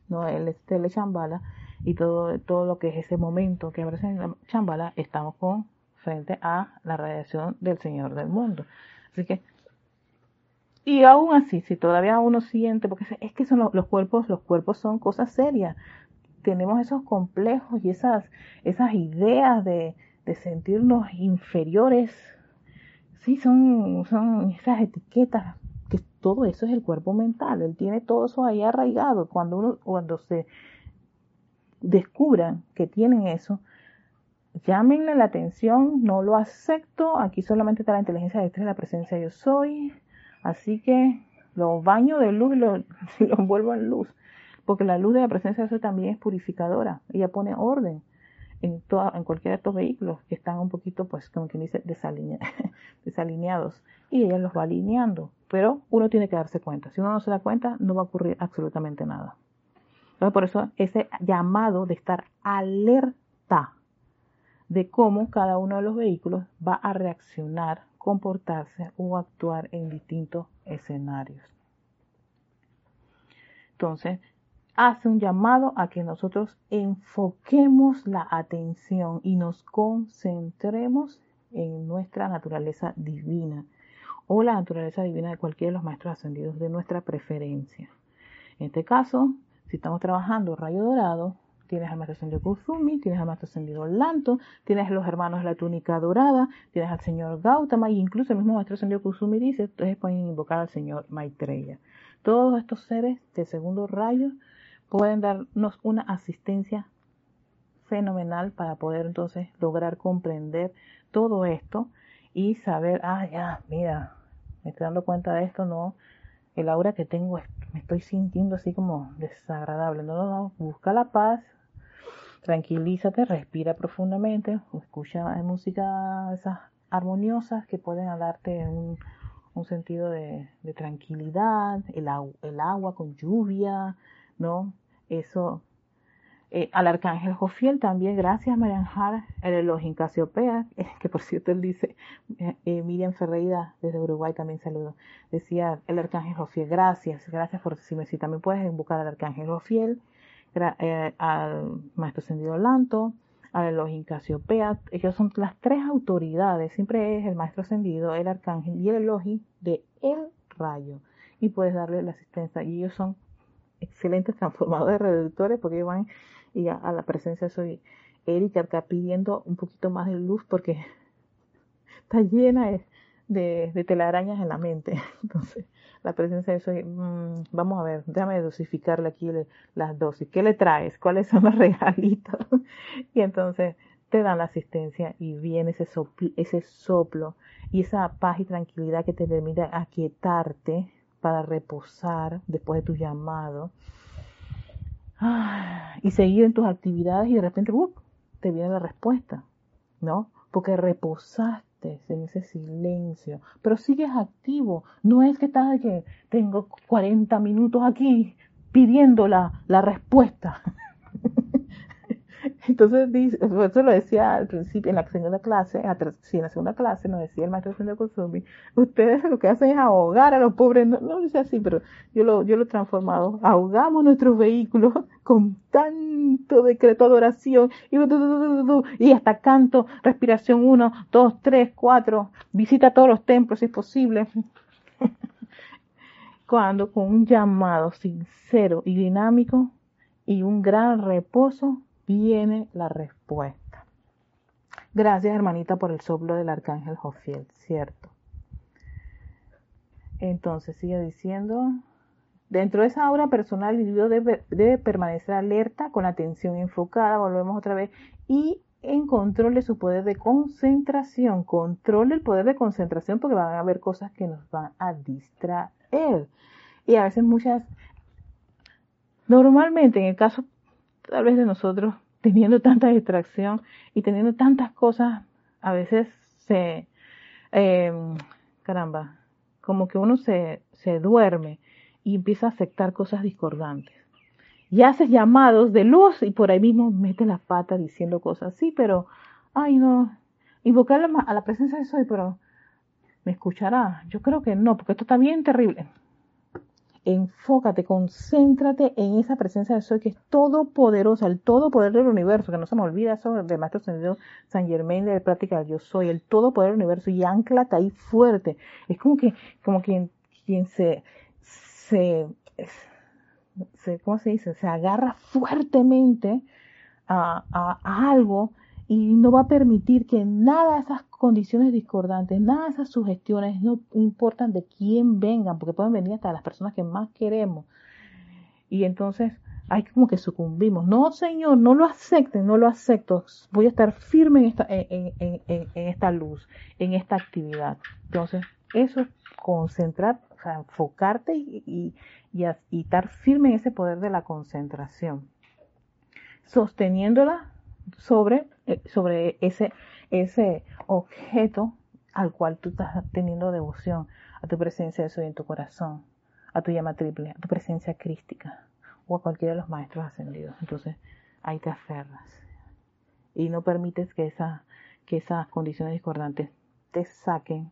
¿no? el Estele Chambala, y todo, todo lo que es ese momento que aparece en la Chambala, estamos con frente a la radiación del Señor del mundo. Así que, y aún así, si todavía uno siente, porque es que son los, cuerpos, los cuerpos son cosas serias. Tenemos esos complejos y esas, esas ideas de, de sentirnos inferiores. Sí, son, son esas etiquetas, que todo eso es el cuerpo mental. Él tiene todo eso ahí arraigado. Cuando uno, cuando se descubran que tienen eso, llámenle la atención, no lo acepto, aquí solamente está la inteligencia de y la presencia yo soy, así que los baño de luz y los, envuelvo en luz, porque la luz de la presencia de Dios también es purificadora, ella pone orden en, toda, en cualquiera de estos vehículos que están un poquito, pues, como quien dice, desalineados, y ella los va alineando, pero uno tiene que darse cuenta, si uno no se da cuenta, no va a ocurrir absolutamente nada. Entonces, por eso ese llamado de estar alerta de cómo cada uno de los vehículos va a reaccionar, comportarse o actuar en distintos escenarios. Entonces, hace un llamado a que nosotros enfoquemos la atención y nos concentremos en nuestra naturaleza divina o la naturaleza divina de cualquiera de los maestros ascendidos de nuestra preferencia. En este caso, si estamos trabajando rayo dorado, tienes al maestro ascendido Kusumi, tienes al maestro ascendido Lanto, tienes los hermanos de la túnica dorada, tienes al señor Gautama e incluso el mismo maestro ascendido Kusumi dice, ustedes pueden invocar al señor Maitreya. Todos estos seres de segundo rayo pueden darnos una asistencia fenomenal para poder entonces lograr comprender todo esto y saber, ah, ya, mira, me estoy dando cuenta de esto, no, el aura que tengo, me estoy sintiendo así como desagradable, no, no, no, busca la paz, tranquilízate, respira profundamente, escucha música esas armoniosas que pueden darte un, un sentido de, tranquilidad, el, agua con lluvia, ¿no? Eso. Eh, al arcángel Jofiel también, gracias Marianjar, el elogio Casiopea, que por cierto él dice, eh, eh, Miriam Ferreira desde Uruguay también saludo, decía el arcángel Jofiel, gracias, gracias por decirme si también puedes invocar al arcángel Jofiel, eh, al maestro Sendido Lanto, al Elohim Casiopea. Ellos son las tres autoridades. Siempre es el maestro ascendido, el arcángel y el Elohim de el rayo. Y puedes darle la asistencia. Y ellos son excelentes transformadores, reductores, porque ellos van y a, la presencia soy Erika acá pidiendo un poquito más de luz porque está llena de telarañas en la mente. Entonces, la presencia de eso, mm, vamos a ver, déjame dosificarle aquí las dosis. ¿Qué le traes? ¿Cuáles son los regalitos? y entonces te dan la asistencia y viene ese soplo, ese soplo y esa paz y tranquilidad que te permite aquietarte para reposar después de tu llamado ah, y seguir en tus actividades y de repente ¡uh! te viene la respuesta, ¿no? Porque reposaste en ese silencio, pero sigues activo. No es que estás que tengo 40 minutos aquí pidiendo la, la respuesta. Entonces, eso lo decía al principio, en la segunda clase, sí, en la segunda clase nos decía el maestro de Kusumi, ustedes lo que hacen es ahogar a los pobres, no, no dice así, pero yo lo, yo lo he transformado, ahogamos nuestros vehículos con tanto decreto de oración, y, y hasta canto, respiración 1, 2, 3, 4, visita todos los templos si es posible. Cuando con un llamado sincero y dinámico y un gran reposo viene la respuesta. Gracias, hermanita, por el soplo del arcángel Jofiel, cierto. Entonces sigue diciendo, dentro de esa aura personal, el individuo debe, permanecer alerta, con la atención enfocada, volvemos otra vez, y en control de su poder de concentración. Control el poder de concentración porque van a haber cosas que nos van a distraer. Y a veces muchas, normalmente en el caso tal vez de nosotros teniendo tanta distracción y teniendo tantas cosas, a veces se, eh, caramba, como que uno se, se duerme y empieza a aceptar cosas discordantes. Y haces llamados de luz y por ahí mismo mete la pata diciendo cosas así, pero, ay no, invocar a la presencia de soy, pero ¿me escuchará? Yo creo que no, porque esto está bien terrible enfócate, concéntrate en esa presencia de Soy que es todopoderosa, el todopoder del universo, que no se me olvida eso del Maestro Ascendido San Germain de la práctica Yo Soy, el todopoder del universo y anclate ahí fuerte. Es como que, como quien, quien se, se, se, ¿cómo se dice? Se agarra fuertemente a, a, a algo y no va a permitir que nada de esas condiciones discordantes, nada de esas sugestiones, no importan de quién vengan, porque pueden venir hasta las personas que más queremos. Y entonces hay como que sucumbimos. No, Señor, no lo acepten, no lo acepto. Voy a estar firme en esta, en, en, esta luz, en esta actividad. Entonces, eso es concentrar, enfocarte y, y, estar firme en ese poder de la concentración, sosteniéndola sobre, eh, sobre ese, ese objeto al cual tú estás teniendo devoción, a tu presencia de soy en tu corazón, a tu llama triple, a tu presencia crística o a cualquiera de los maestros ascendidos. Entonces ahí te aferras y no permites que, esa, que esas condiciones discordantes te saquen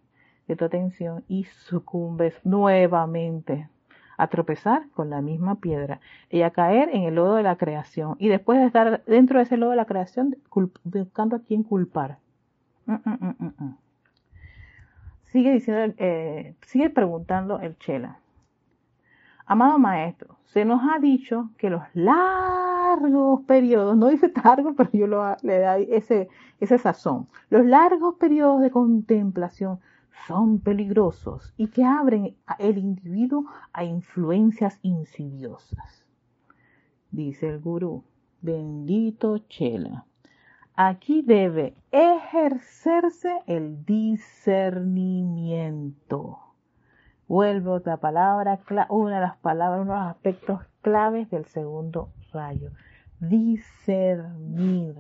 de tu atención y sucumbes nuevamente a tropezar con la misma piedra y a caer en el lodo de la creación y después de estar dentro de ese lodo de la creación buscando a quién culpar. Sigue diciendo, eh, sigue preguntando el Chela. Amado maestro, se nos ha dicho que los largos periodos, no dice largo, pero yo le da ese, ese sazón, los largos periodos de contemplación son peligrosos y que abren el individuo a influencias insidiosas. Dice el gurú, bendito Chela. Aquí debe ejercerse el discernimiento. Vuelve otra palabra, una de las palabras, uno de los aspectos claves del segundo rayo. Discernir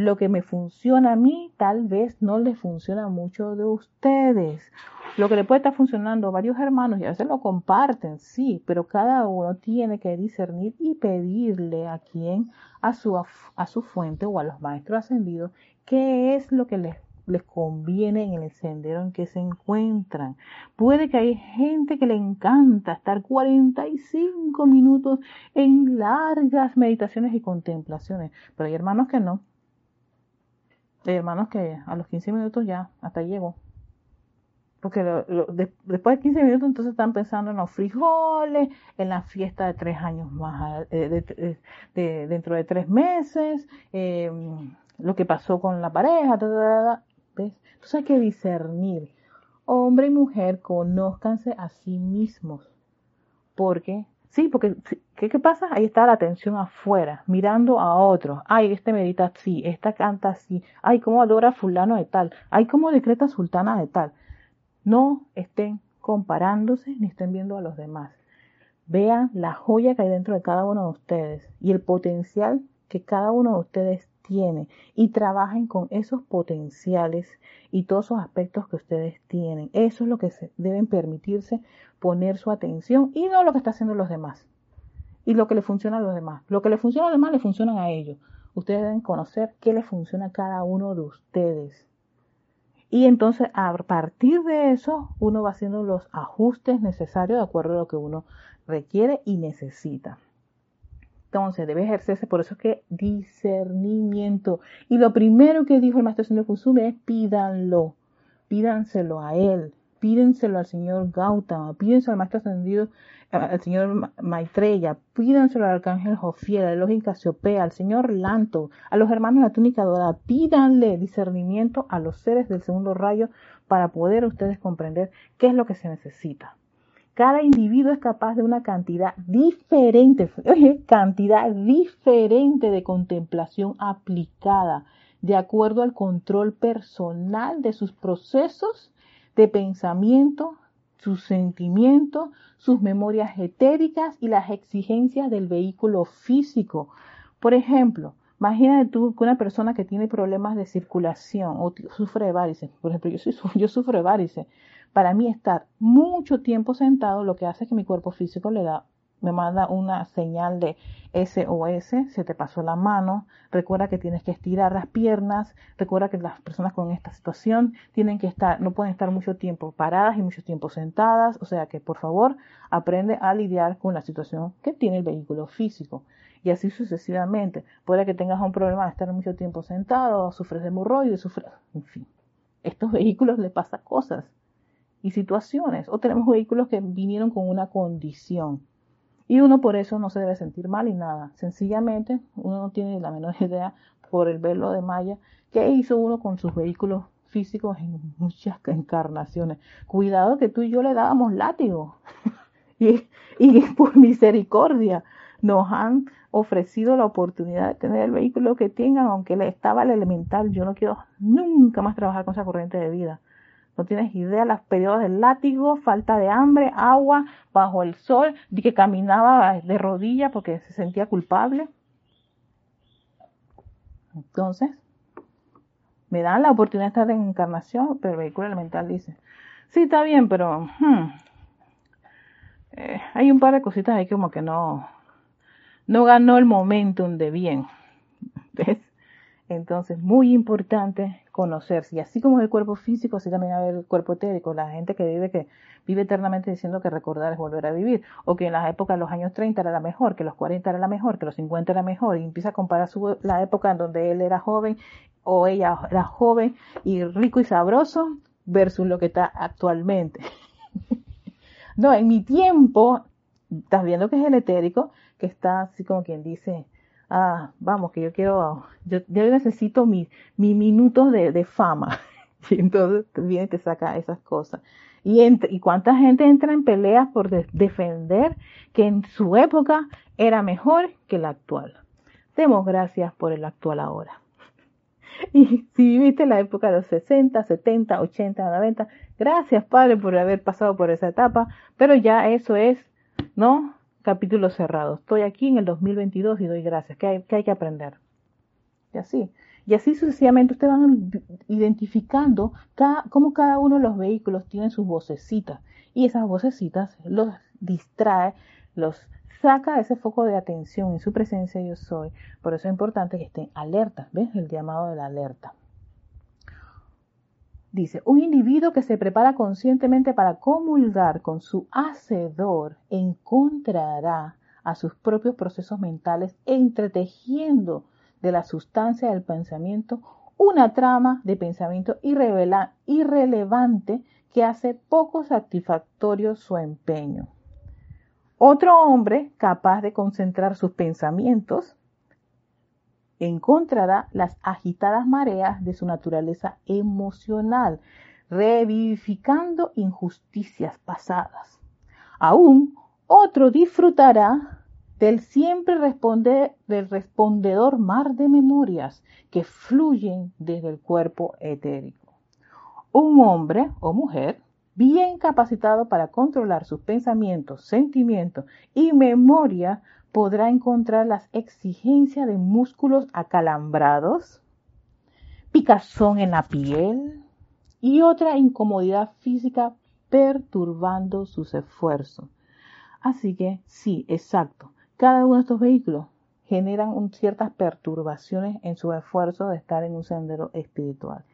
lo que me funciona a mí tal vez no le funciona a muchos de ustedes. Lo que le puede estar funcionando a varios hermanos y a veces lo comparten, sí, pero cada uno tiene que discernir y pedirle a quien, a su, a su fuente o a los maestros ascendidos, qué es lo que les les conviene en el sendero en que se encuentran. Puede que hay gente que le encanta estar 45 minutos en largas meditaciones y contemplaciones, pero hay hermanos que no. Hermanos que a los 15 minutos ya, hasta llegó. Porque después de 15 minutos entonces están pensando en los frijoles, en la fiesta de tres años más, eh, de, dentro de tres meses, em, lo que pasó con la pareja, ¿ves? Entonces hay que discernir. Hombre y mujer, conózcanse a sí mismos. Porque Sí, porque ¿qué, ¿qué, pasa? Ahí está la atención afuera, mirando a otros. Ay, este medita así, esta canta así. Ay, cómo adora fulano de tal. Ay, cómo decreta sultana de tal. No estén comparándose ni estén viendo a los demás. Vean la joya que hay dentro de cada uno de ustedes y el potencial que cada uno de ustedes y trabajen con esos potenciales y todos esos aspectos que ustedes tienen. Eso es lo que se deben permitirse poner su atención y no lo que está haciendo los demás. Y lo que le funciona a los demás. Lo que le funciona a los demás le funcionan a ellos. Ustedes deben conocer qué le funciona a cada uno de ustedes. Y entonces a partir de eso uno va haciendo los ajustes necesarios de acuerdo a lo que uno requiere y necesita. Entonces debe ejercerse, por eso es que discernimiento. Y lo primero que dijo el maestro señor Kusumi es pídanlo, pídanselo a él, pídenselo al señor Gautama, pídenselo al maestro ascendido, al señor Maitreya, pídanselo al arcángel Jofiel, al Elohim Casiopea, al señor Lanto, a los hermanos de la túnica dorada, pídanle discernimiento a los seres del segundo rayo para poder ustedes comprender qué es lo que se necesita. Cada individuo es capaz de una cantidad diferente, cantidad diferente de contemplación aplicada de acuerdo al control personal de sus procesos de pensamiento, sus sentimientos, sus memorias etéricas y las exigencias del vehículo físico. Por ejemplo, imagínate tú que una persona que tiene problemas de circulación o sufre de varices, por ejemplo, yo, yo sufro de varices, para mí estar mucho tiempo sentado lo que hace es que mi cuerpo físico le da me manda una señal de SOS, se te pasó la mano, recuerda que tienes que estirar las piernas, recuerda que las personas con esta situación tienen que estar, no pueden estar mucho tiempo paradas y mucho tiempo sentadas, o sea que por favor aprende a lidiar con la situación que tiene el vehículo físico. Y así sucesivamente. Puede que tengas un problema de estar mucho tiempo sentado, sufres de hemorroides, sufres, en fin. Estos vehículos le pasan cosas y situaciones. O tenemos vehículos que vinieron con una condición. Y uno por eso no se debe sentir mal y nada. Sencillamente uno no tiene la menor idea por el velo de Maya qué hizo uno con sus vehículos físicos en muchas encarnaciones. Cuidado que tú y yo le dábamos látigo. y, y por misericordia nos han ofrecido la oportunidad de tener el vehículo que tengan, aunque le estaba el elemental. Yo no quiero nunca más trabajar con esa corriente de vida No tienes idea, los periodos del látigo, falta de hambre, agua, bajo el sol, de que caminaba de rodillas porque se sentía culpable. Entonces, me dan la oportunidad de estar en encarnación, pero el vehículo elemental dice, sí, está bien, pero hmm, eh, hay un par de cositas ahí como que no, no ganó el momentum de bien. ¿Ves? Entonces, muy importante conocerse. Y así como el cuerpo físico, así también hay el cuerpo etérico. La gente que vive, que vive eternamente diciendo que recordar es volver a vivir. O que en las épocas los años 30 era la mejor, que los 40 era la mejor, que los 50 era mejor. Y empieza a comparar su, la época en donde él era joven o ella era joven y rico y sabroso versus lo que está actualmente. no, en mi tiempo, estás viendo que es el etérico, que está así como quien dice, ah, vamos, que yo quiero, yo, necesito mis mi minutos de, fama. Y entonces viene y te saca esas cosas. Y, y cuánta gente entra en peleas por defender que en su época era mejor que la actual. Demos gracias por el actual ahora. Y si viviste la época de los 60, 70, 80, 90, gracias Padre por haber pasado por esa etapa, pero ya eso es, ¿no? Capítulo cerrado. Estoy aquí en el 2022 y doy gracias. ¿Qué hay que, hay que aprender? Y así. Y así sucesivamente ustedes van identificando cada, cómo cada uno de los vehículos tiene sus vocecitas. Y esas vocecitas los distrae, los saca ese foco de atención en su presencia yo soy. Por eso es importante que estén alertas. ¿Ves? El llamado de la alerta. Dice, un individuo que se prepara conscientemente para comulgar con su hacedor encontrará a sus propios procesos mentales entretejiendo de la sustancia del pensamiento una trama de pensamiento irrelevante que hace poco satisfactorio su empeño. Otro hombre capaz de concentrar sus pensamientos encontrará las agitadas mareas de su naturaleza emocional, revivificando injusticias pasadas. Aún otro disfrutará del siempre del respondedor mar de memorias que fluyen desde el cuerpo etérico. Un hombre o mujer bien capacitado para controlar sus pensamientos, sentimientos y memoria podrá encontrar las exigencias de músculos acalambrados, picazón en la piel y otra incomodidad física perturbando sus esfuerzos. Así que sí, exacto. Cada uno de estos vehículos generan ciertas perturbaciones en su esfuerzo de estar en un sendero espiritual.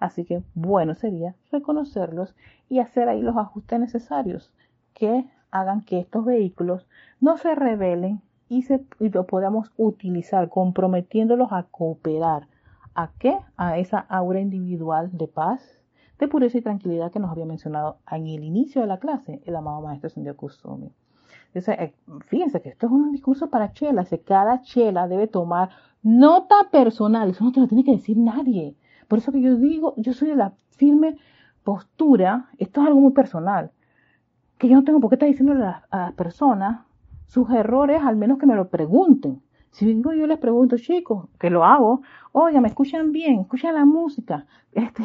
Así que bueno sería reconocerlos y hacer ahí los ajustes necesarios que hagan que estos vehículos no se rebelen y, se, lo podamos utilizar comprometiéndolos a cooperar. ¿A qué? A esa aura individual de paz, de pureza y tranquilidad que nos había mencionado en el inicio de la clase el amado maestro Sendio Kusumi. Eh, fíjense que esto es un discurso para chela, que cada chela debe tomar nota personal, eso no te lo tiene que decir nadie. Por eso que yo digo, yo soy de la firme postura, esto es algo muy personal que yo no tengo por qué estar diciendo a, las personas sus errores, al menos que me lo pregunten. Si vengo yo les pregunto, chicos, que lo hago, oye, me escuchan bien, escuchan la música, este,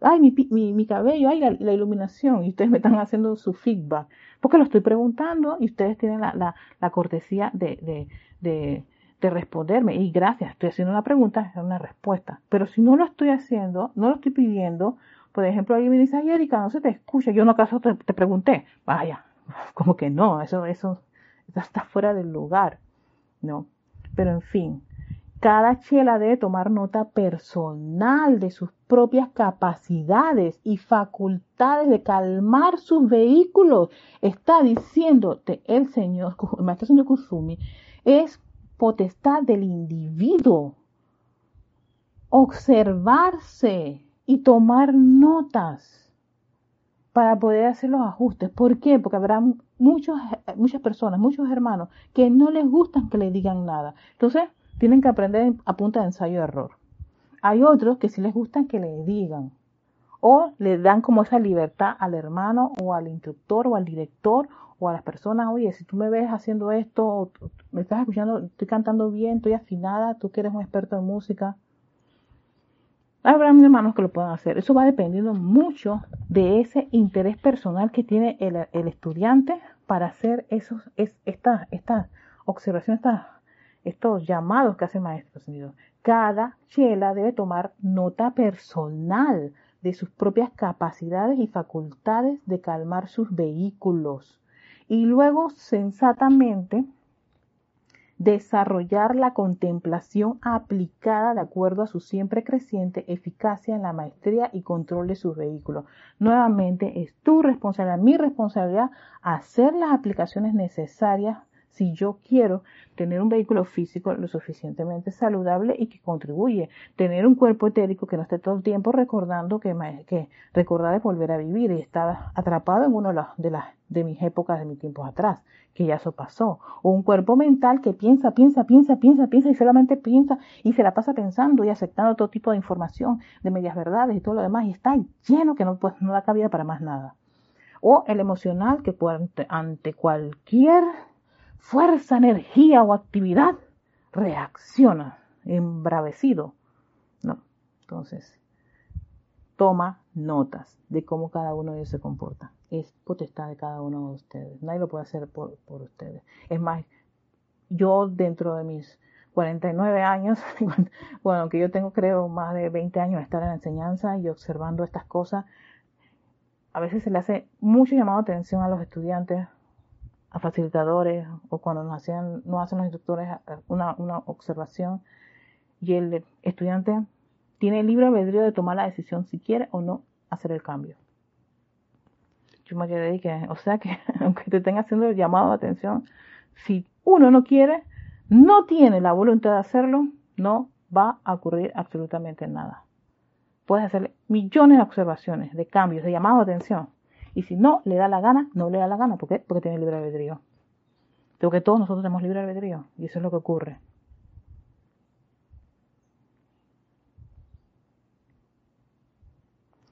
ay, mi, mi, mi cabello, ay, la, iluminación, y ustedes me están haciendo su feedback, porque lo estoy preguntando y ustedes tienen la, la, la cortesía de, de, de, de, responderme. Y gracias, estoy haciendo una pregunta, es una respuesta. Pero si no lo estoy haciendo, no lo estoy pidiendo, por ejemplo, alguien me dice, ay, Erika, no se te escucha. Yo no acaso te, te pregunté. Vaya, como que no, eso, eso, está fuera del lugar, ¿no? Pero en fin, cada chela debe tomar nota personal de sus propias capacidades y facultades de calmar sus vehículos. Está diciéndote el Señor, el Maestro Señor Kusumi, es potestad del individuo observarse y tomar notas para poder hacer los ajustes. ¿Por qué? Porque habrá muchos, muchas personas, muchos hermanos que no les gustan que le digan nada. Entonces, tienen que aprender a punta de ensayo-error. Hay otros que sí les gustan que le digan. O le dan como esa libertad al hermano o al instructor o al director o a las personas, oye, si tú me ves haciendo esto, me estás escuchando, estoy cantando bien, estoy afinada, tú que eres un experto en música, Habrá hermanos que lo puedan hacer. Eso va dependiendo mucho de ese interés personal que tiene el, estudiante para hacer esos, es, estas, estas observaciones, estos llamados que hace el maestro. Cada chela debe tomar nota personal de sus propias capacidades y facultades de calmar sus vehículos y luego sensatamente desarrollar la contemplación aplicada de acuerdo a su siempre creciente eficacia en la maestría y control de sus vehículos. Nuevamente, es tu responsabilidad, mi responsabilidad, hacer las aplicaciones necesarias si yo quiero tener un vehículo físico lo suficientemente saludable y que contribuye, tener un cuerpo etérico que no esté todo el tiempo recordando que, que recordar es volver a vivir y estar atrapado en una de las de mis épocas, de mis tiempos atrás, que ya eso pasó. O un cuerpo mental que piensa, piensa, piensa, piensa, piensa y solamente piensa y se la pasa pensando y aceptando todo tipo de información, de medias verdades y todo lo demás y está lleno que no, pues, no da cabida para más nada. O el emocional que ante cualquier fuerza, energía o actividad, reacciona embravecido. No. Entonces, toma notas de cómo cada uno de ellos se comporta. Es potestad de cada uno de ustedes. Nadie lo puede hacer por, por ustedes. Es más, yo dentro de mis 49 años, bueno, que yo tengo creo más de 20 años de estar en la enseñanza y observando estas cosas, a veces se le hace mucho llamado atención a los estudiantes a facilitadores o cuando nos hacían, no hacen los instructores una, una observación y el estudiante tiene el libre albedrío de tomar la decisión si quiere o no hacer el cambio. Yo me quedé que, o sea que aunque te estén haciendo el llamado de atención, si uno no quiere, no tiene la voluntad de hacerlo, no va a ocurrir absolutamente nada. Puedes hacer millones de observaciones, de cambios, de llamado de atención, y si no le da la gana, no le da la gana. ¿Por qué? Porque tiene libre albedrío. Porque todos nosotros tenemos libre albedrío. Y eso es lo que ocurre.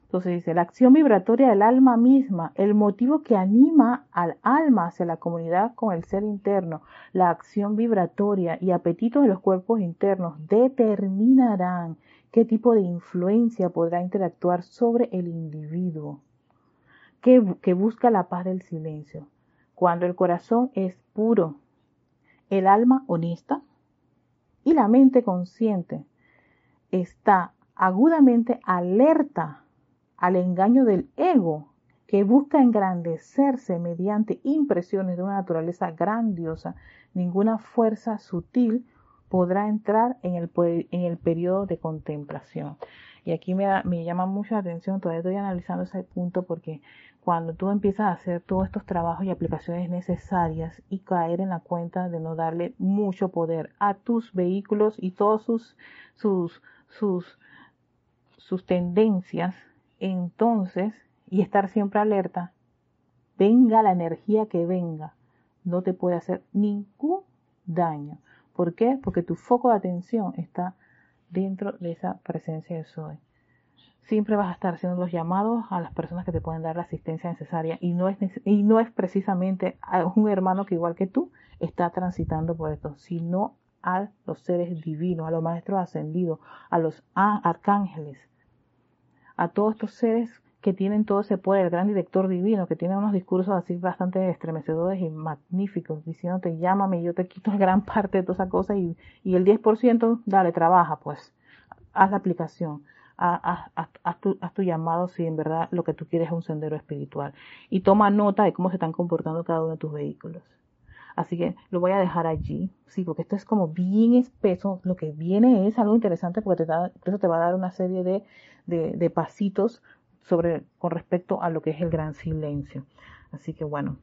Entonces dice, la acción vibratoria del alma misma, el motivo que anima al alma hacia la comunidad con el ser interno, la acción vibratoria y apetitos de los cuerpos internos determinarán qué tipo de influencia podrá interactuar sobre el individuo que, busca la paz del silencio. Cuando el corazón es puro, el alma honesta y la mente consciente está agudamente alerta al engaño del ego que busca engrandecerse mediante impresiones de una naturaleza grandiosa, ninguna fuerza sutil podrá entrar en el, en el periodo de contemplación. Y aquí me, me llama mucho la atención, todavía estoy analizando ese punto porque cuando tú empiezas a hacer todos estos trabajos y aplicaciones necesarias y caer en la cuenta de no darle mucho poder a tus vehículos y todas sus, sus, sus, tendencias, entonces, y estar siempre alerta, venga la energía que venga, no te puede hacer ningún daño. ¿Por qué? Porque tu foco de atención está dentro de esa presencia de Soy siempre vas a estar haciendo los llamados a las personas que te pueden dar la asistencia necesaria y no es, y no es precisamente a un hermano que igual que tú está transitando por esto, sino a los seres divinos, a los maestros ascendidos, a los arcángeles, a todos estos seres que tienen todo ese poder, el gran director divino, que tiene unos discursos así bastante estremecedores y magníficos, diciéndote llámame y yo te quito gran parte de toda esa cosa y, y el 10% dale, trabaja pues, haz la aplicación haz, tu, llamado si en verdad lo que tú quieres es un sendero espiritual. Y toma nota de cómo se están comportando cada uno de tus vehículos. Así que lo voy a dejar allí, sí, porque esto es como bien espeso. Lo que viene es algo interesante porque te da, eso te va a dar una serie de, de, de pasitos sobre, con respecto a lo que es el gran silencio. Así que bueno,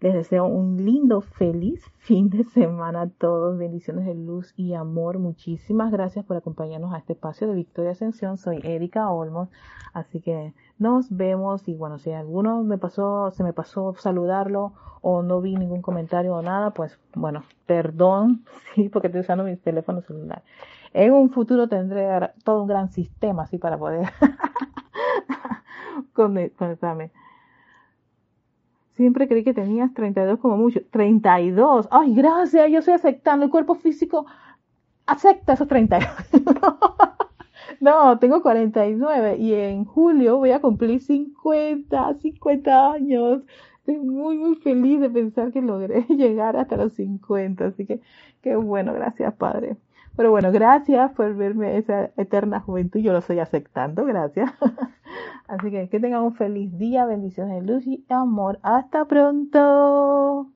les deseo un lindo, feliz fin de semana a todos. Bendiciones de luz y amor. Muchísimas gracias por acompañarnos a este espacio de Victoria Ascensión. Soy Erika Olmos. Así que nos vemos y bueno, si alguno me pasó, se me pasó saludarlo o no vi ningún comentario o nada, pues bueno, perdón, sí, porque estoy usando mi teléfono celular. En un futuro tendré todo un gran sistema así para poder conectarme. Siempre creí que tenías 32 como mucho. 32. Ay, gracias, yo estoy aceptando. El cuerpo físico acepta esos 32. No, tengo 49 y en julio voy a cumplir 50, 50 años. Estoy muy, muy feliz de pensar que logré llegar hasta los 50. Así que, qué bueno, gracias, Padre. Pero bueno, gracias por verme esa eterna juventud. Yo lo estoy aceptando, gracias. Así que que tengan un feliz día, bendiciones de luz y amor. Hasta pronto.